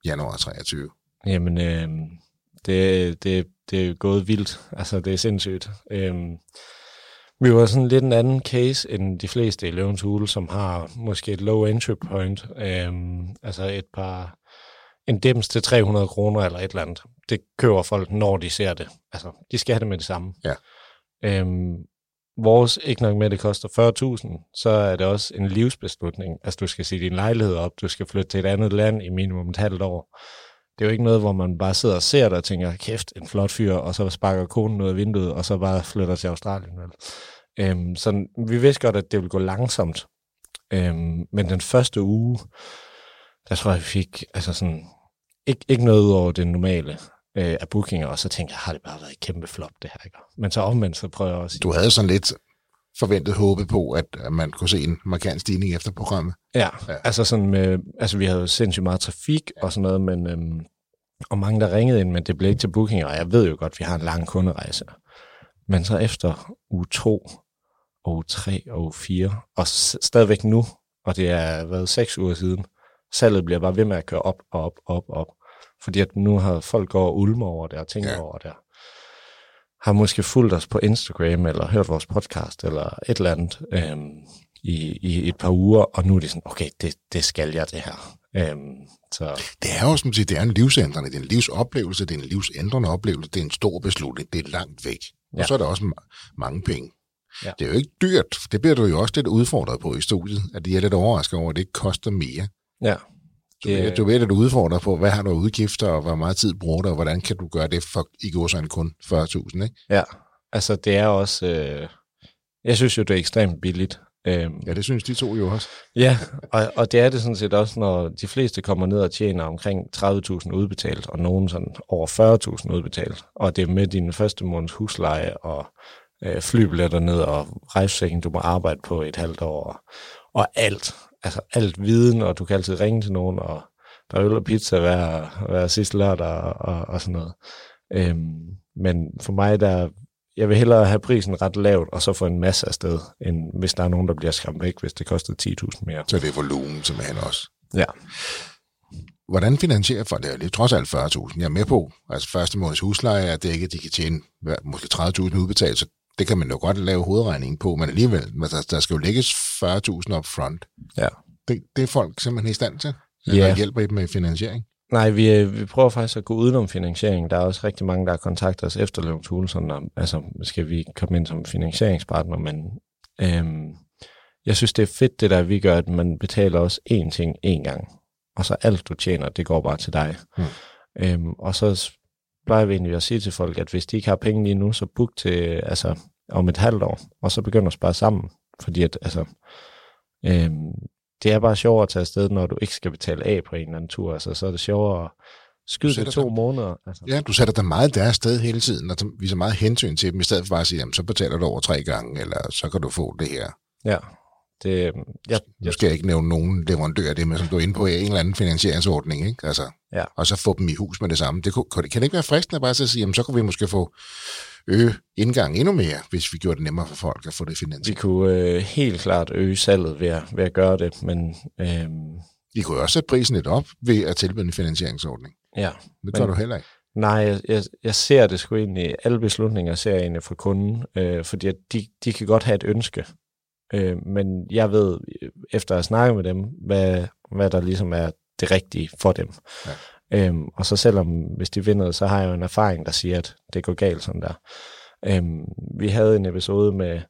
januar 23? Jamen, øh, det, det, det er gået vildt. Altså, det er sindssygt. Øh, vi var sådan lidt en anden case end de fleste i Løvens Hule, som har måske et low entry point. Øh, altså et par en dims til 300 kroner eller et eller andet. Det køber folk, når de ser det. Altså, de skal have det med det samme. Ja. Øhm, vores, ikke nok med, at det koster 40.000, så er det også en livsbeslutning. Altså, du skal sige din lejlighed op, du skal flytte til et andet land i minimum et halvt år. Det er jo ikke noget, hvor man bare sidder og ser det og tænker, kæft, en flot fyr, og så sparker konen ud af vinduet, og så bare flytter til Australien. Vel? Øhm, så vi vidste godt, at det ville gå langsomt. Øhm, men den første uge, der tror jeg, vi fik altså sådan, ikke, ikke noget ud over det normale øh, af bookinger, og så tænkte jeg, har det bare været et kæmpe flop, det her, ikke? Men så omvendt, så prøver jeg også Du havde sådan lidt forventet håbet på, at, at man kunne se en markant stigning efter programmet. Ja, ja. altså sådan med, altså vi havde jo sindssygt meget trafik og sådan noget, men, øhm, og mange der ringede ind, men det blev ikke til booking, og jeg ved jo godt, at vi har en lang kunderejse. Men så efter uge 2, og uge 3 og uge 4, og stadigvæk nu, og det er været seks uger siden, salget bliver bare ved med at køre op og op og op og op. Fordi at nu har folk gået og ulmer over det og tænkt ja. over det. Har måske fulgt os på Instagram eller hørt vores podcast eller et eller andet øhm, i, i et par uger, og nu er det sådan, okay, det, det skal jeg det her. Øhm, så. Det er jo som siger, det er en livsændrende, det er en livsoplevelse, det er en livsændrende oplevelse, det er en stor beslutning, det er langt væk. Og ja. så er der også ma- mange penge. Ja. Det er jo ikke dyrt, det bliver du jo også lidt udfordret på i studiet, at de er lidt overrasket over, at det ikke koster mere. Ja. Du, det, du ved, at du udfordrer på, hvad har du udgifter, og hvor meget tid bruger du, og hvordan kan du gøre det for i går sådan kun 40.000, ikke? Ja, altså det er også, øh, jeg synes jo, det er ekstremt billigt. Øhm, ja, det synes de to jo også. Ja, og, og det er det sådan set også, når de fleste kommer ned og tjener omkring 30.000 udbetalt, og nogen sådan over 40.000 udbetalt, og det er med din første måneds husleje og øh, flybilletter ned og rejsesækken, du må arbejde på et halvt år, og alt altså alt viden, og du kan altid ringe til nogen, og der er øl og pizza hver, hver sidste lørdag og, og, og sådan noget. Øhm, men for mig, der, jeg vil hellere have prisen ret lavt, og så få en masse afsted, end hvis der er nogen, der bliver skræmt væk, hvis det kostede 10.000 mere. Så det er volumen simpelthen også. Ja. Hvordan finansierer for det? Det er trods alt 40.000. Jeg er med på, altså første måneds husleje er dækket, de kan tjene måske 30.000 udbetalt, så det kan man jo godt lave hovedregningen på, men alligevel, der, der skal jo lægges 40.000 op front. Ja. Det, det er folk simpelthen i stand til? Eller ja. hjælper I dem med finansiering? Nej, vi, øh, vi prøver faktisk at gå udenom finansiering. Der er også rigtig mange, der har kontaktet os efter Løvens sådan, altså skal vi komme ind som finansieringspartner, men øhm, jeg synes, det er fedt det der, vi gør, at man betaler os én ting én gang, og så alt du tjener, det går bare til dig. Hmm. Øhm, og så plejer vi egentlig at sige til folk, at hvis de ikke har penge lige nu, så book til, altså, om et halvt år, og så begynder at spare sammen. Fordi at, altså, øhm, det er bare sjovere at tage afsted, når du ikke skal betale af på en eller anden tur. Altså, så er det sjovere at skyde det to dig, måneder. Altså. Ja, du sætter dig meget der sted hele tiden, og viser meget hensyn til dem, i stedet for bare at sige, jamen, så betaler du over tre gange, eller så kan du få det her. Ja, det, jeg, jeg, nu skal jeg ikke nævne nogen leverandør det, men som du er inde på en eller anden finansieringsordning, ikke? Altså, ja. og så få dem i hus med det samme. Det, kan det ikke være fristende bare at sige, jamen, så kan vi måske få øge indgang endnu mere, hvis vi gjorde det nemmere for folk at få det finansieret. Vi kunne øh, helt klart øge salget ved at, ved at gøre det, men... Øh... I kunne også sætte prisen lidt op ved at tilbyde en finansieringsordning. Ja. Det gør men, du heller ikke. Nej, jeg, jeg, jeg ser det sgu egentlig, alle beslutninger ser jeg egentlig fra kunden, øh, fordi de, de kan godt have et ønske, Øh, men jeg ved, efter at snakke med dem, hvad, hvad der ligesom er det rigtige for dem. Ja. Øhm, og så selvom, hvis de vinder, så har jeg jo en erfaring, der siger, at det går galt sådan der. Øhm, vi havde en episode med,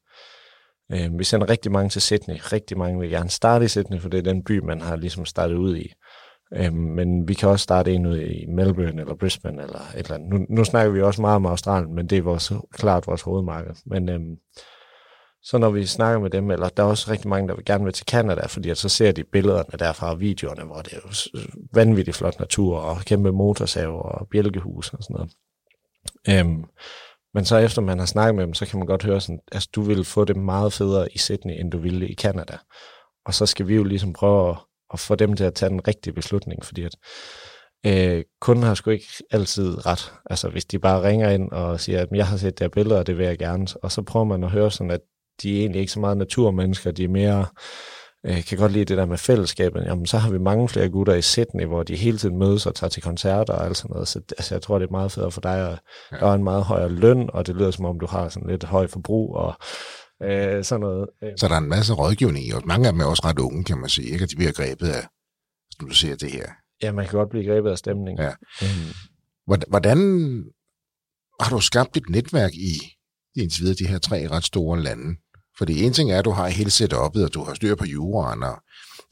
øhm, vi sender rigtig mange til Sydney. Rigtig mange vil gerne starte i Sydney, for det er den by, man har ligesom startet ud i. Øhm, men vi kan også starte en ud i Melbourne eller Brisbane eller et eller andet. Nu, nu snakker vi også meget om Australien, men det er vores, klart vores hovedmarked. Men øhm, så når vi snakker med dem, eller der er også rigtig mange, der vil gerne vil til Canada, fordi at så ser de billederne derfra og videoerne, hvor det er jo vanvittigt flot natur, og kæmpe motorsaver og bjælkehus og sådan noget. Øhm, men så efter man har snakket med dem, så kan man godt høre sådan, at altså, du vil få det meget federe i Sydney, end du ville i Canada. Og så skal vi jo ligesom prøve at, at få dem til at tage den rigtige beslutning, fordi at øh, kunden har sgu ikke altid ret. Altså hvis de bare ringer ind og siger, at jeg har set der billeder, og det vil jeg gerne, og så prøver man at høre sådan, at de er egentlig ikke så meget naturmennesker, de er mere, øh, kan godt lide det der med fællesskabet. Jamen, så har vi mange flere gutter i Sydney, hvor de hele tiden mødes og tager til koncerter og alt sådan noget. Så altså, jeg tror, det er meget federe for dig, at ja. der er en meget højere løn, og det lyder som om, du har sådan lidt høj forbrug og øh, sådan noget. Så der er en masse rådgivning i, og mange af dem er også ret unge, kan man sige, ikke? at de bliver grebet af, som du siger, det her. Ja, man kan godt blive grebet af stemningen. Ja. Mm. Hvordan har du skabt et netværk i indtil videre de her tre ret store lande? Fordi en ting er, at du har hele setup'et, og du har styr på juraen, og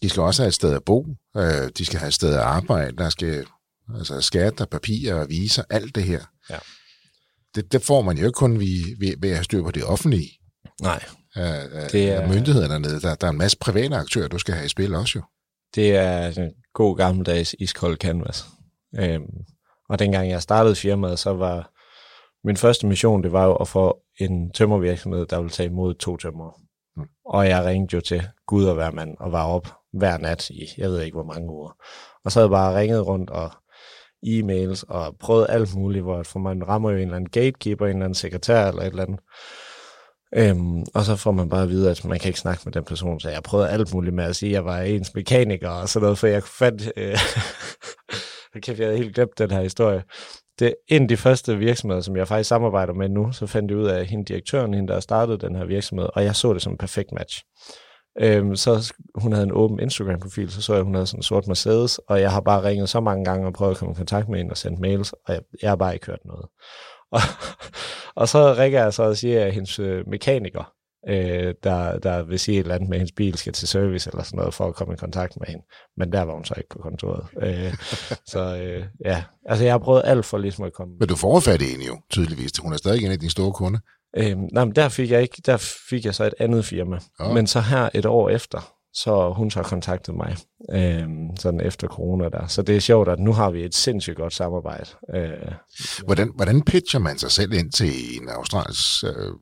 de skal også have et sted at bo, øh, de skal have et sted at arbejde, der skal altså skat og papirer og viser, alt det her. Ja. Det, det får man jo ikke kun ved, ved, ved at have styr på det offentlige. Nej. Øh, det er myndighederne dernede. Der, der er en masse private aktører, du skal have i spil også jo. Det er en god gammeldags iskold canvas. Øhm, og dengang jeg startede firmaet, så var min første mission, det var jo at få en tømmervirksomhed, der ville tage imod to tømmer. Mm. Og jeg ringte jo til Gud og hver mand, og var op hver nat i, jeg ved ikke hvor mange uger. Og så havde jeg bare ringet rundt og e-mails og prøvet alt muligt, hvor for man rammer jo en eller anden gatekeeper, en eller anden sekretær eller et eller andet. Øhm, og så får man bare at vide, at man kan ikke snakke med den person, så jeg prøvede alt muligt med at sige, at jeg var ens mekaniker og sådan noget, for jeg fandt... Øh, kæft, jeg havde helt glemt den her historie. Det er en af de første virksomheder, som jeg faktisk samarbejder med nu, så fandt jeg ud af, at hende direktøren, hende der startede den her virksomhed, og jeg så det som en perfekt match. Øhm, så hun havde en åben Instagram-profil, så så jeg, at hun havde sådan en sort Mercedes, og jeg har bare ringet så mange gange og prøvet at komme i kontakt med hende og sendt mails, og jeg, jeg har bare ikke hørt noget. Og, og så ringer jeg så og siger, at hendes øh, mekaniker, øh, der, der vil sige et eller andet med, at hendes bil skal til service eller sådan noget, for at komme i kontakt med hende. Men der var hun så ikke på kontoret. Øh, så øh, ja, altså jeg har prøvet alt for ligesom at komme... Men du får fat i hende jo, tydeligvis. Hun er stadig en af dine store kunder. Øh, nej, men der fik jeg ikke, der fik jeg så et andet firma. Oh. Men så her et år efter, så hun så kontaktet mig, øh, sådan efter corona der. Så det er sjovt, at nu har vi et sindssygt godt samarbejde. Øh, hvordan, hvordan pitcher man sig selv ind til en australsk øh,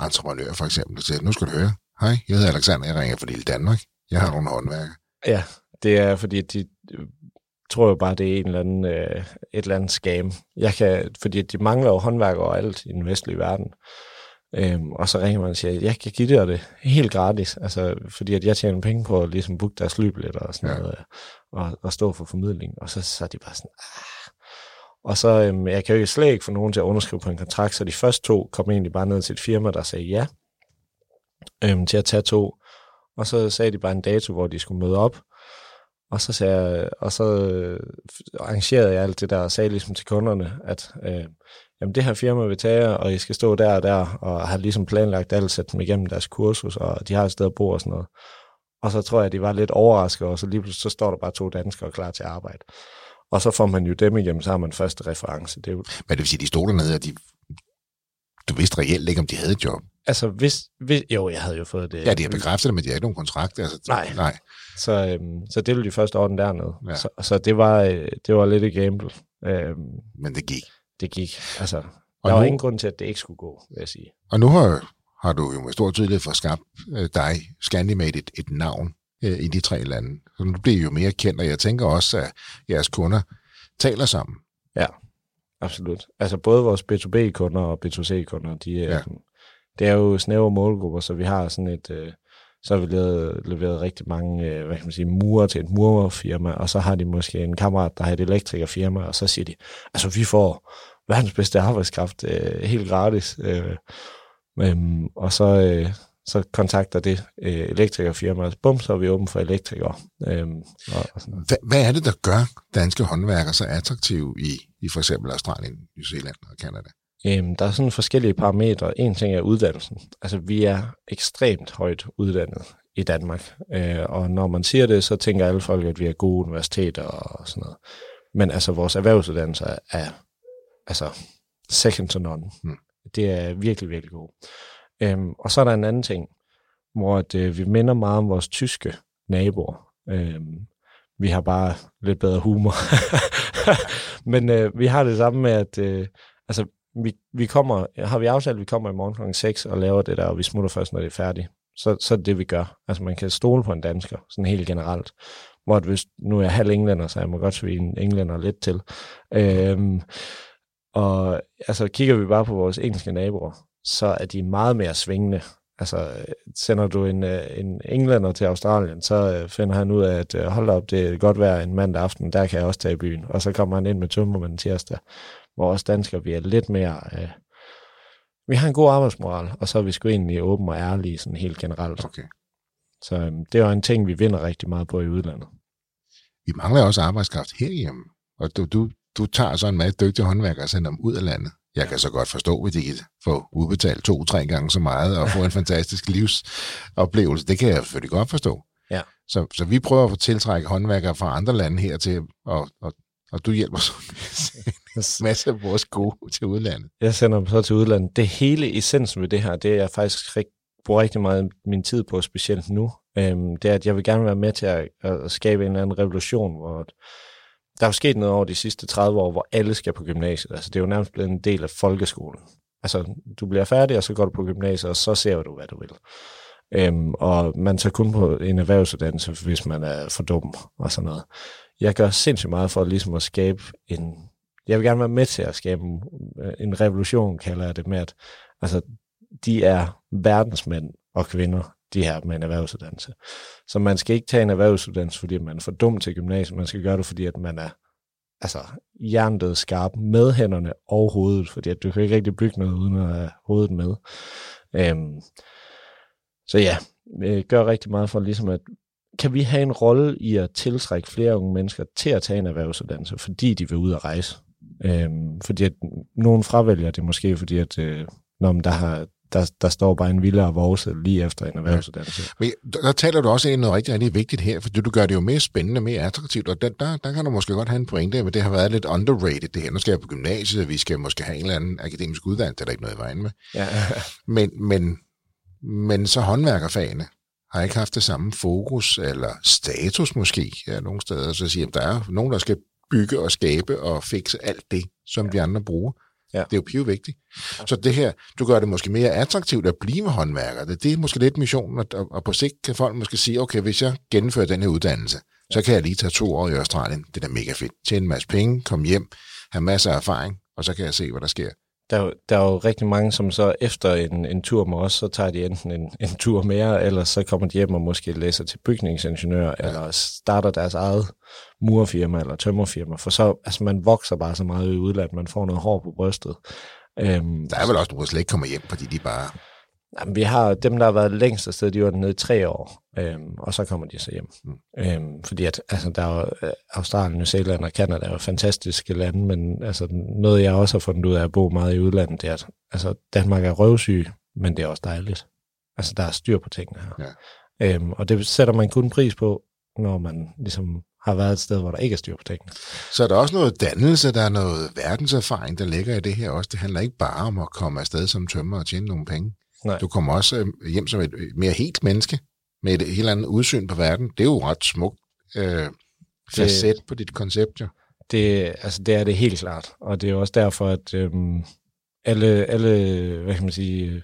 entreprenør for eksempel, til, nu skal du høre, hej, jeg hedder Alexander, jeg ringer fra Lille Danmark, jeg har nogle håndværker. Ja, det er fordi, de tror jo bare, det er en eller anden, øh, et eller andet scam. Jeg kan, fordi de mangler jo håndværker og alt i den vestlige verden. Øhm, og så ringer man og siger, jeg kan give dig det helt gratis, altså, fordi at jeg tjener penge på at ligesom booke deres flybilletter og sådan ja. noget, og, og stå for formidling. Og så, så er de bare sådan, ah. Og så, øhm, jeg kan jo slet ikke få nogen til at underskrive på en kontrakt, så de første to kom egentlig bare ned til et firma, der sagde ja, øhm, til at tage to. Og så sagde de bare en dato, hvor de skulle møde op. Og så, sagde jeg, og så øh, arrangerede jeg alt det der, og sagde ligesom til kunderne, at øh, jamen det her firma vil tage og I skal stå der og der, og har ligesom planlagt alt, sat dem igennem deres kursus, og de har et sted at bo og sådan noget. Og så tror jeg, at de var lidt overrasket, og så lige pludselig så står der bare to danskere klar til at arbejde. Og så får man jo dem igennem, så har man første reference. Det er jo... Men det vil sige, de stod dernede, og de, du vidste reelt ikke, om de havde et job? Altså, hvis, hvis, jo, jeg havde jo fået det. Ja, de har bekræftet det, men de har ikke nogen kontrakt. Altså, nej. nej. Så, øhm, så det ville de første orden dernede. Ja. Så, så det, var, øh, det var lidt et gamble. Øhm, men det gik. Det gik. Altså, og der nu, var ingen grund til, at det ikke skulle gå, vil jeg sige. Og nu har, har du jo med stor tydelighed for skabt øh, dig, Scandimate, et, et navn øh, i de tre lande. Så nu bliver I jo mere kendt, og jeg tænker også, at jeres kunder taler sammen. Ja, absolut. Altså både vores B2B-kunder og B2C-kunder, de er, ja. det er jo snævre målgrupper, så vi har sådan et... Øh, så har vi leveret, leveret rigtig mange øh, hvad kan man sige, murer til et murerfirma, og så har de måske en kammerat, der har et elektrikerfirma, og så siger de, altså vi får verdens bedste arbejdskraft øh, helt gratis. Øh, øh, og så, øh, så kontakter det øh, elektrikerfirmaet. Bum, så er vi åbne for elektrikere. Øh, og, og sådan. Hvad, hvad er det, der gør danske håndværkere så attraktive i, i for eksempel Australien, New Zealand og Canada? Øhm, der er sådan forskellige parametre. En ting er uddannelsen. Altså, vi er ekstremt højt uddannet i Danmark. Øh, og når man siger det, så tænker alle folk, at vi er gode universiteter og sådan noget. Men altså, vores erhvervsuddannelse er altså second to none. Mm. Det er virkelig, virkelig god. Øhm, og så er der en anden ting, hvor at, øh, vi minder meget om vores tyske naboer. Øhm, vi har bare lidt bedre humor. Men øh, vi har det samme med, at øh, altså, vi, vi kommer, har vi aftalt, at vi kommer i morgen kl. 6 og laver det der, og vi smutter først, når det er færdigt. Så, så er det det, vi gør. Altså man kan stole på en dansker, sådan helt generelt. Hvor hvis, nu er jeg halv englænder, så jeg må godt svige en englænder lidt til. Øhm, og altså kigger vi bare på vores engelske naboer, så er de meget mere svingende. Altså, sender du en, øh, en englænder til Australien, så øh, finder han ud af, at øh, hold op, det er godt være en mandag aften, der kan jeg også tage i byen. Og så kommer han ind med tømmermanden tirsdag, hvor os danskere, vi er lidt mere... Øh, vi har en god arbejdsmoral, og så er vi sgu egentlig åben og ærlige, sådan helt generelt. Okay. Så øh, det er en ting, vi vinder rigtig meget på i udlandet. Vi mangler også arbejdskraft herhjemme, og du, du, du tager så en masse dygtige håndværkere og sender dem ud af landet. Jeg kan så godt forstå, at de kan få udbetalt to-tre gange så meget og få en fantastisk livsoplevelse. Det kan jeg selvfølgelig godt forstå. Ja. Så, så vi prøver at få tiltrække håndværkere fra andre lande her til, og, og, og du hjælper så en masse af vores gode til udlandet. Jeg sender dem så til udlandet. Det hele essensen ved det her, det er jeg faktisk rigtig, bruger rigtig meget min tid på, specielt nu. Øhm, det er, at jeg vil gerne være med til at, at skabe en eller anden revolution, hvor der er jo sket noget over de sidste 30 år, hvor alle skal på gymnasiet. Altså, det er jo nærmest blevet en del af folkeskolen. Altså, du bliver færdig, og så går du på gymnasiet, og så ser du, hvad du vil. Øhm, og man tager kun på en erhvervsuddannelse, hvis man er for dum og sådan noget. Jeg gør sindssygt meget for ligesom at skabe en... Jeg vil gerne være med til at skabe en, øh, en revolution, kalder jeg det med, at altså, de er verdensmænd og kvinder, de her med en erhvervsuddannelse. Så man skal ikke tage en erhvervsuddannelse, fordi man er for dum til gymnasiet. Man skal gøre det, fordi at man er altså, hjernet skarp med hænderne og hovedet, fordi at du kan ikke rigtig bygge noget uden at have hovedet med. Øhm, så ja, jeg gør rigtig meget for ligesom at, kan vi have en rolle i at tiltrække flere unge mennesker til at tage en erhvervsuddannelse, fordi de vil ud og rejse? Øhm, fordi at nogen fravælger det måske, fordi at øh, når der, har, der, der står bare en villa og lige efter en erhvervsuddannelse. Ja. Men der taler du også ind noget rigtig, rigtig vigtigt her, for du gør det jo mere spændende, mere attraktivt, og der, der, der kan du måske godt have en pointe, men det har været lidt underrated det her. Nu skal jeg på gymnasiet, vi skal måske have en eller anden akademisk uddannelse, det er der ikke noget i vejen med. Ja. men, men, men så håndværkerfagene har ikke haft det samme fokus, eller status måske, ja, nogle steder, så siger, at der er nogen, der skal bygge og skabe og fikse alt det, som ja. vi andre bruger. Ja. Det er jo piv vigtigt. Så det her, du gør det måske mere attraktivt at blive håndværker. Det, det er måske lidt missionen, og, og på sigt kan folk måske sige, okay, hvis jeg gennemfører den her uddannelse, så kan jeg lige tage to år i Australien. Det er da mega fedt. Tjene en masse penge, komme hjem, have masser af erfaring, og så kan jeg se, hvad der sker. Der, der er jo rigtig mange, som så efter en, en tur med os, så tager de enten en, en tur mere, eller så kommer de hjem og måske læser til bygningsingeniør, ja. eller starter deres eget murfirma eller tømmerfirma, for så, altså man vokser bare så meget i udlandet, man får noget hår på brystet. Øhm, der er vel også nogle, der slet ikke kommer hjem, fordi de bare... Jamen, vi har dem, der har været længst afsted, de var nede i tre år, øhm, og så kommer de så hjem. Mm. Øhm, fordi at, altså, der er jo, øh, Australien, New Zealand og Canada er jo fantastiske lande, men altså, noget, jeg også har fundet ud af at bo meget i udlandet, det er, at altså, Danmark er røvsyg, men det er også dejligt. Altså, der er styr på tingene her. Ja. Øhm, og det sætter man kun pris på, når man ligesom har været et sted, hvor der ikke er styr på tingene. Så er der også noget dannelse, der er noget verdenserfaring, der ligger i det her også. Det handler ikke bare om at komme afsted som tømmer og tjene nogle penge. Nej. Du kommer også øh, hjem som et mere helt menneske, med et helt andet udsyn på verden. Det er jo ret smukt øh, facet det, på dit koncept, jo. Det, altså, det er det helt klart, og det er også derfor, at øhm, alle, alle, hvad kan man sige,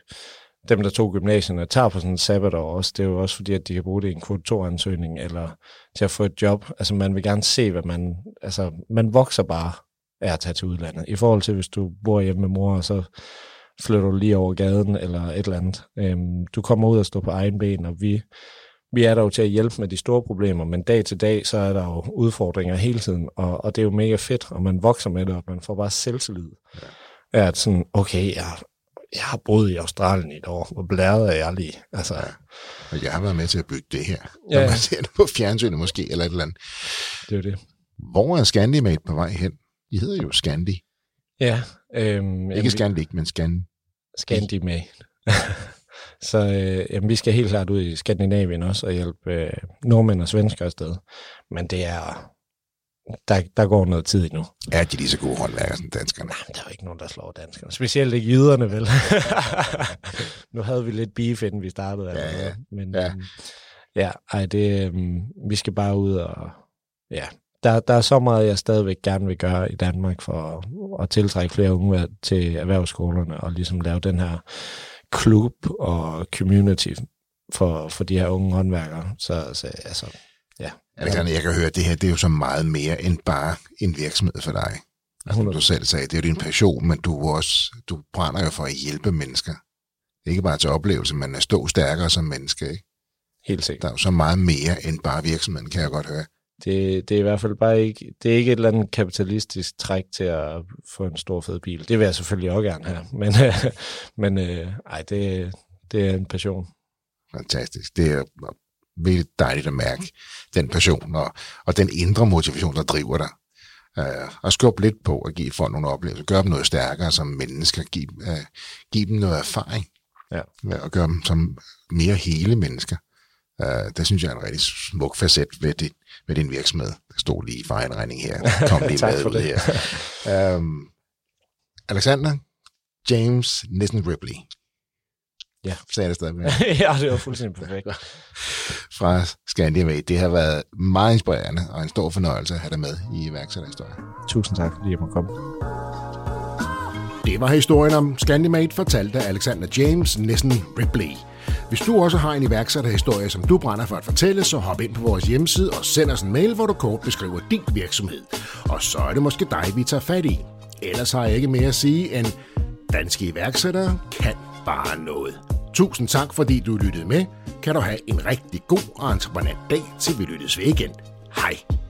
dem, der tog gymnasierne, tager på sådan en sabbatår også. Det er jo også fordi, at de kan bruge det i en kvote 2-ansøgning, eller til at få et job. Altså, man vil gerne se, hvad man... Altså, man vokser bare af at tage til udlandet. I forhold til, hvis du bor hjemme med mor, og så flytter du lige over gaden, eller et eller andet. Øhm, du kommer ud og står på egen ben, og vi, vi er der jo til at hjælpe med de store problemer, men dag til dag, så er der jo udfordringer hele tiden, og, og det er jo mega fedt, og man vokser med det, og man får bare selvtillid. Ja. At sådan, okay, jeg, jeg har boet i Australien i et år, hvor blæret er jeg lige. Altså, ja. Og jeg har været med til at bygge det her. Ja. Når man ser det på fjernsynet måske, eller et eller andet. Det er det. Hvor er Scandimate på vej hen? I hedder jo Scandi. Ja. Øhm, Ikke Scandic, men Scandi. Scandimate. Så øh, jamen, vi skal helt klart ud i Skandinavien også og hjælpe øh, nordmænd og svensker afsted. Men det er, der, der går noget tid endnu. Er de lige så gode håndværkere som danskerne? Nej, der er jo ikke nogen, der slår danskerne. Specielt ikke jyderne, vel? nu havde vi lidt beef, inden vi startede. Ja, altså. ja. Men Ja. øhm, ja, ej, det, øhm, vi skal bare ud og... Ja, der, der er så meget, jeg stadigvæk gerne vil gøre i Danmark for at, at tiltrække flere unge til erhvervsskolerne og ligesom lave den her klub og community for, for de her unge håndværkere. Så, så altså, ja. Alexander, jeg kan høre, at det her det er jo så meget mere end bare en virksomhed for dig. Altså, som du selv sagde, det er jo din passion, men du, også, du brænder jo for at hjælpe mennesker. Ikke bare til oplevelse, men at stå stærkere som menneske. Ikke? Helt sikkert. Der er jo så meget mere end bare virksomheden, kan jeg godt høre. Det, det er i hvert fald bare ikke, det er ikke et eller andet kapitalistisk træk til at få en stor fed bil. Det vil jeg selvfølgelig også gerne have, men, men øh, ej, det, det er en passion. Fantastisk. Det er virkelig dejligt at mærke den passion og, og den indre motivation, der driver dig. Uh, og skubbe lidt på at give folk nogle oplevelser. Gør dem noget stærkere som mennesker. Giv, uh, giv dem noget erfaring. Ja. Uh, og gør dem som mere hele mennesker. Uh, det synes jeg er en rigtig smuk facet ved, det, ved din virksomhed. Der stod lige i fejlregning her. Kom lige Tak med for ud det. her. Um, Alexander James Nissen Ripley. Ja. Sagde det stadig med. ja, det var fuldstændig perfekt. fra Scandinavia. Det har været meget inspirerende og en stor fornøjelse at have dig med i iværksætterhistorien. Tusind tak, fordi jeg måtte komme. Det var historien om Scandimate, fortalt af Alexander James Nissen Ripley. Hvis du også har en iværksætterhistorie, som du brænder for at fortælle, så hop ind på vores hjemmeside og send os en mail, hvor du kort beskriver din virksomhed. Og så er det måske dig, vi tager fat i. Ellers har jeg ikke mere at sige end, danske iværksættere kan bare noget. Tusind tak, fordi du lyttede med. Kan du have en rigtig god og entreprenant dag, til vi lyttes ved igen. Hej.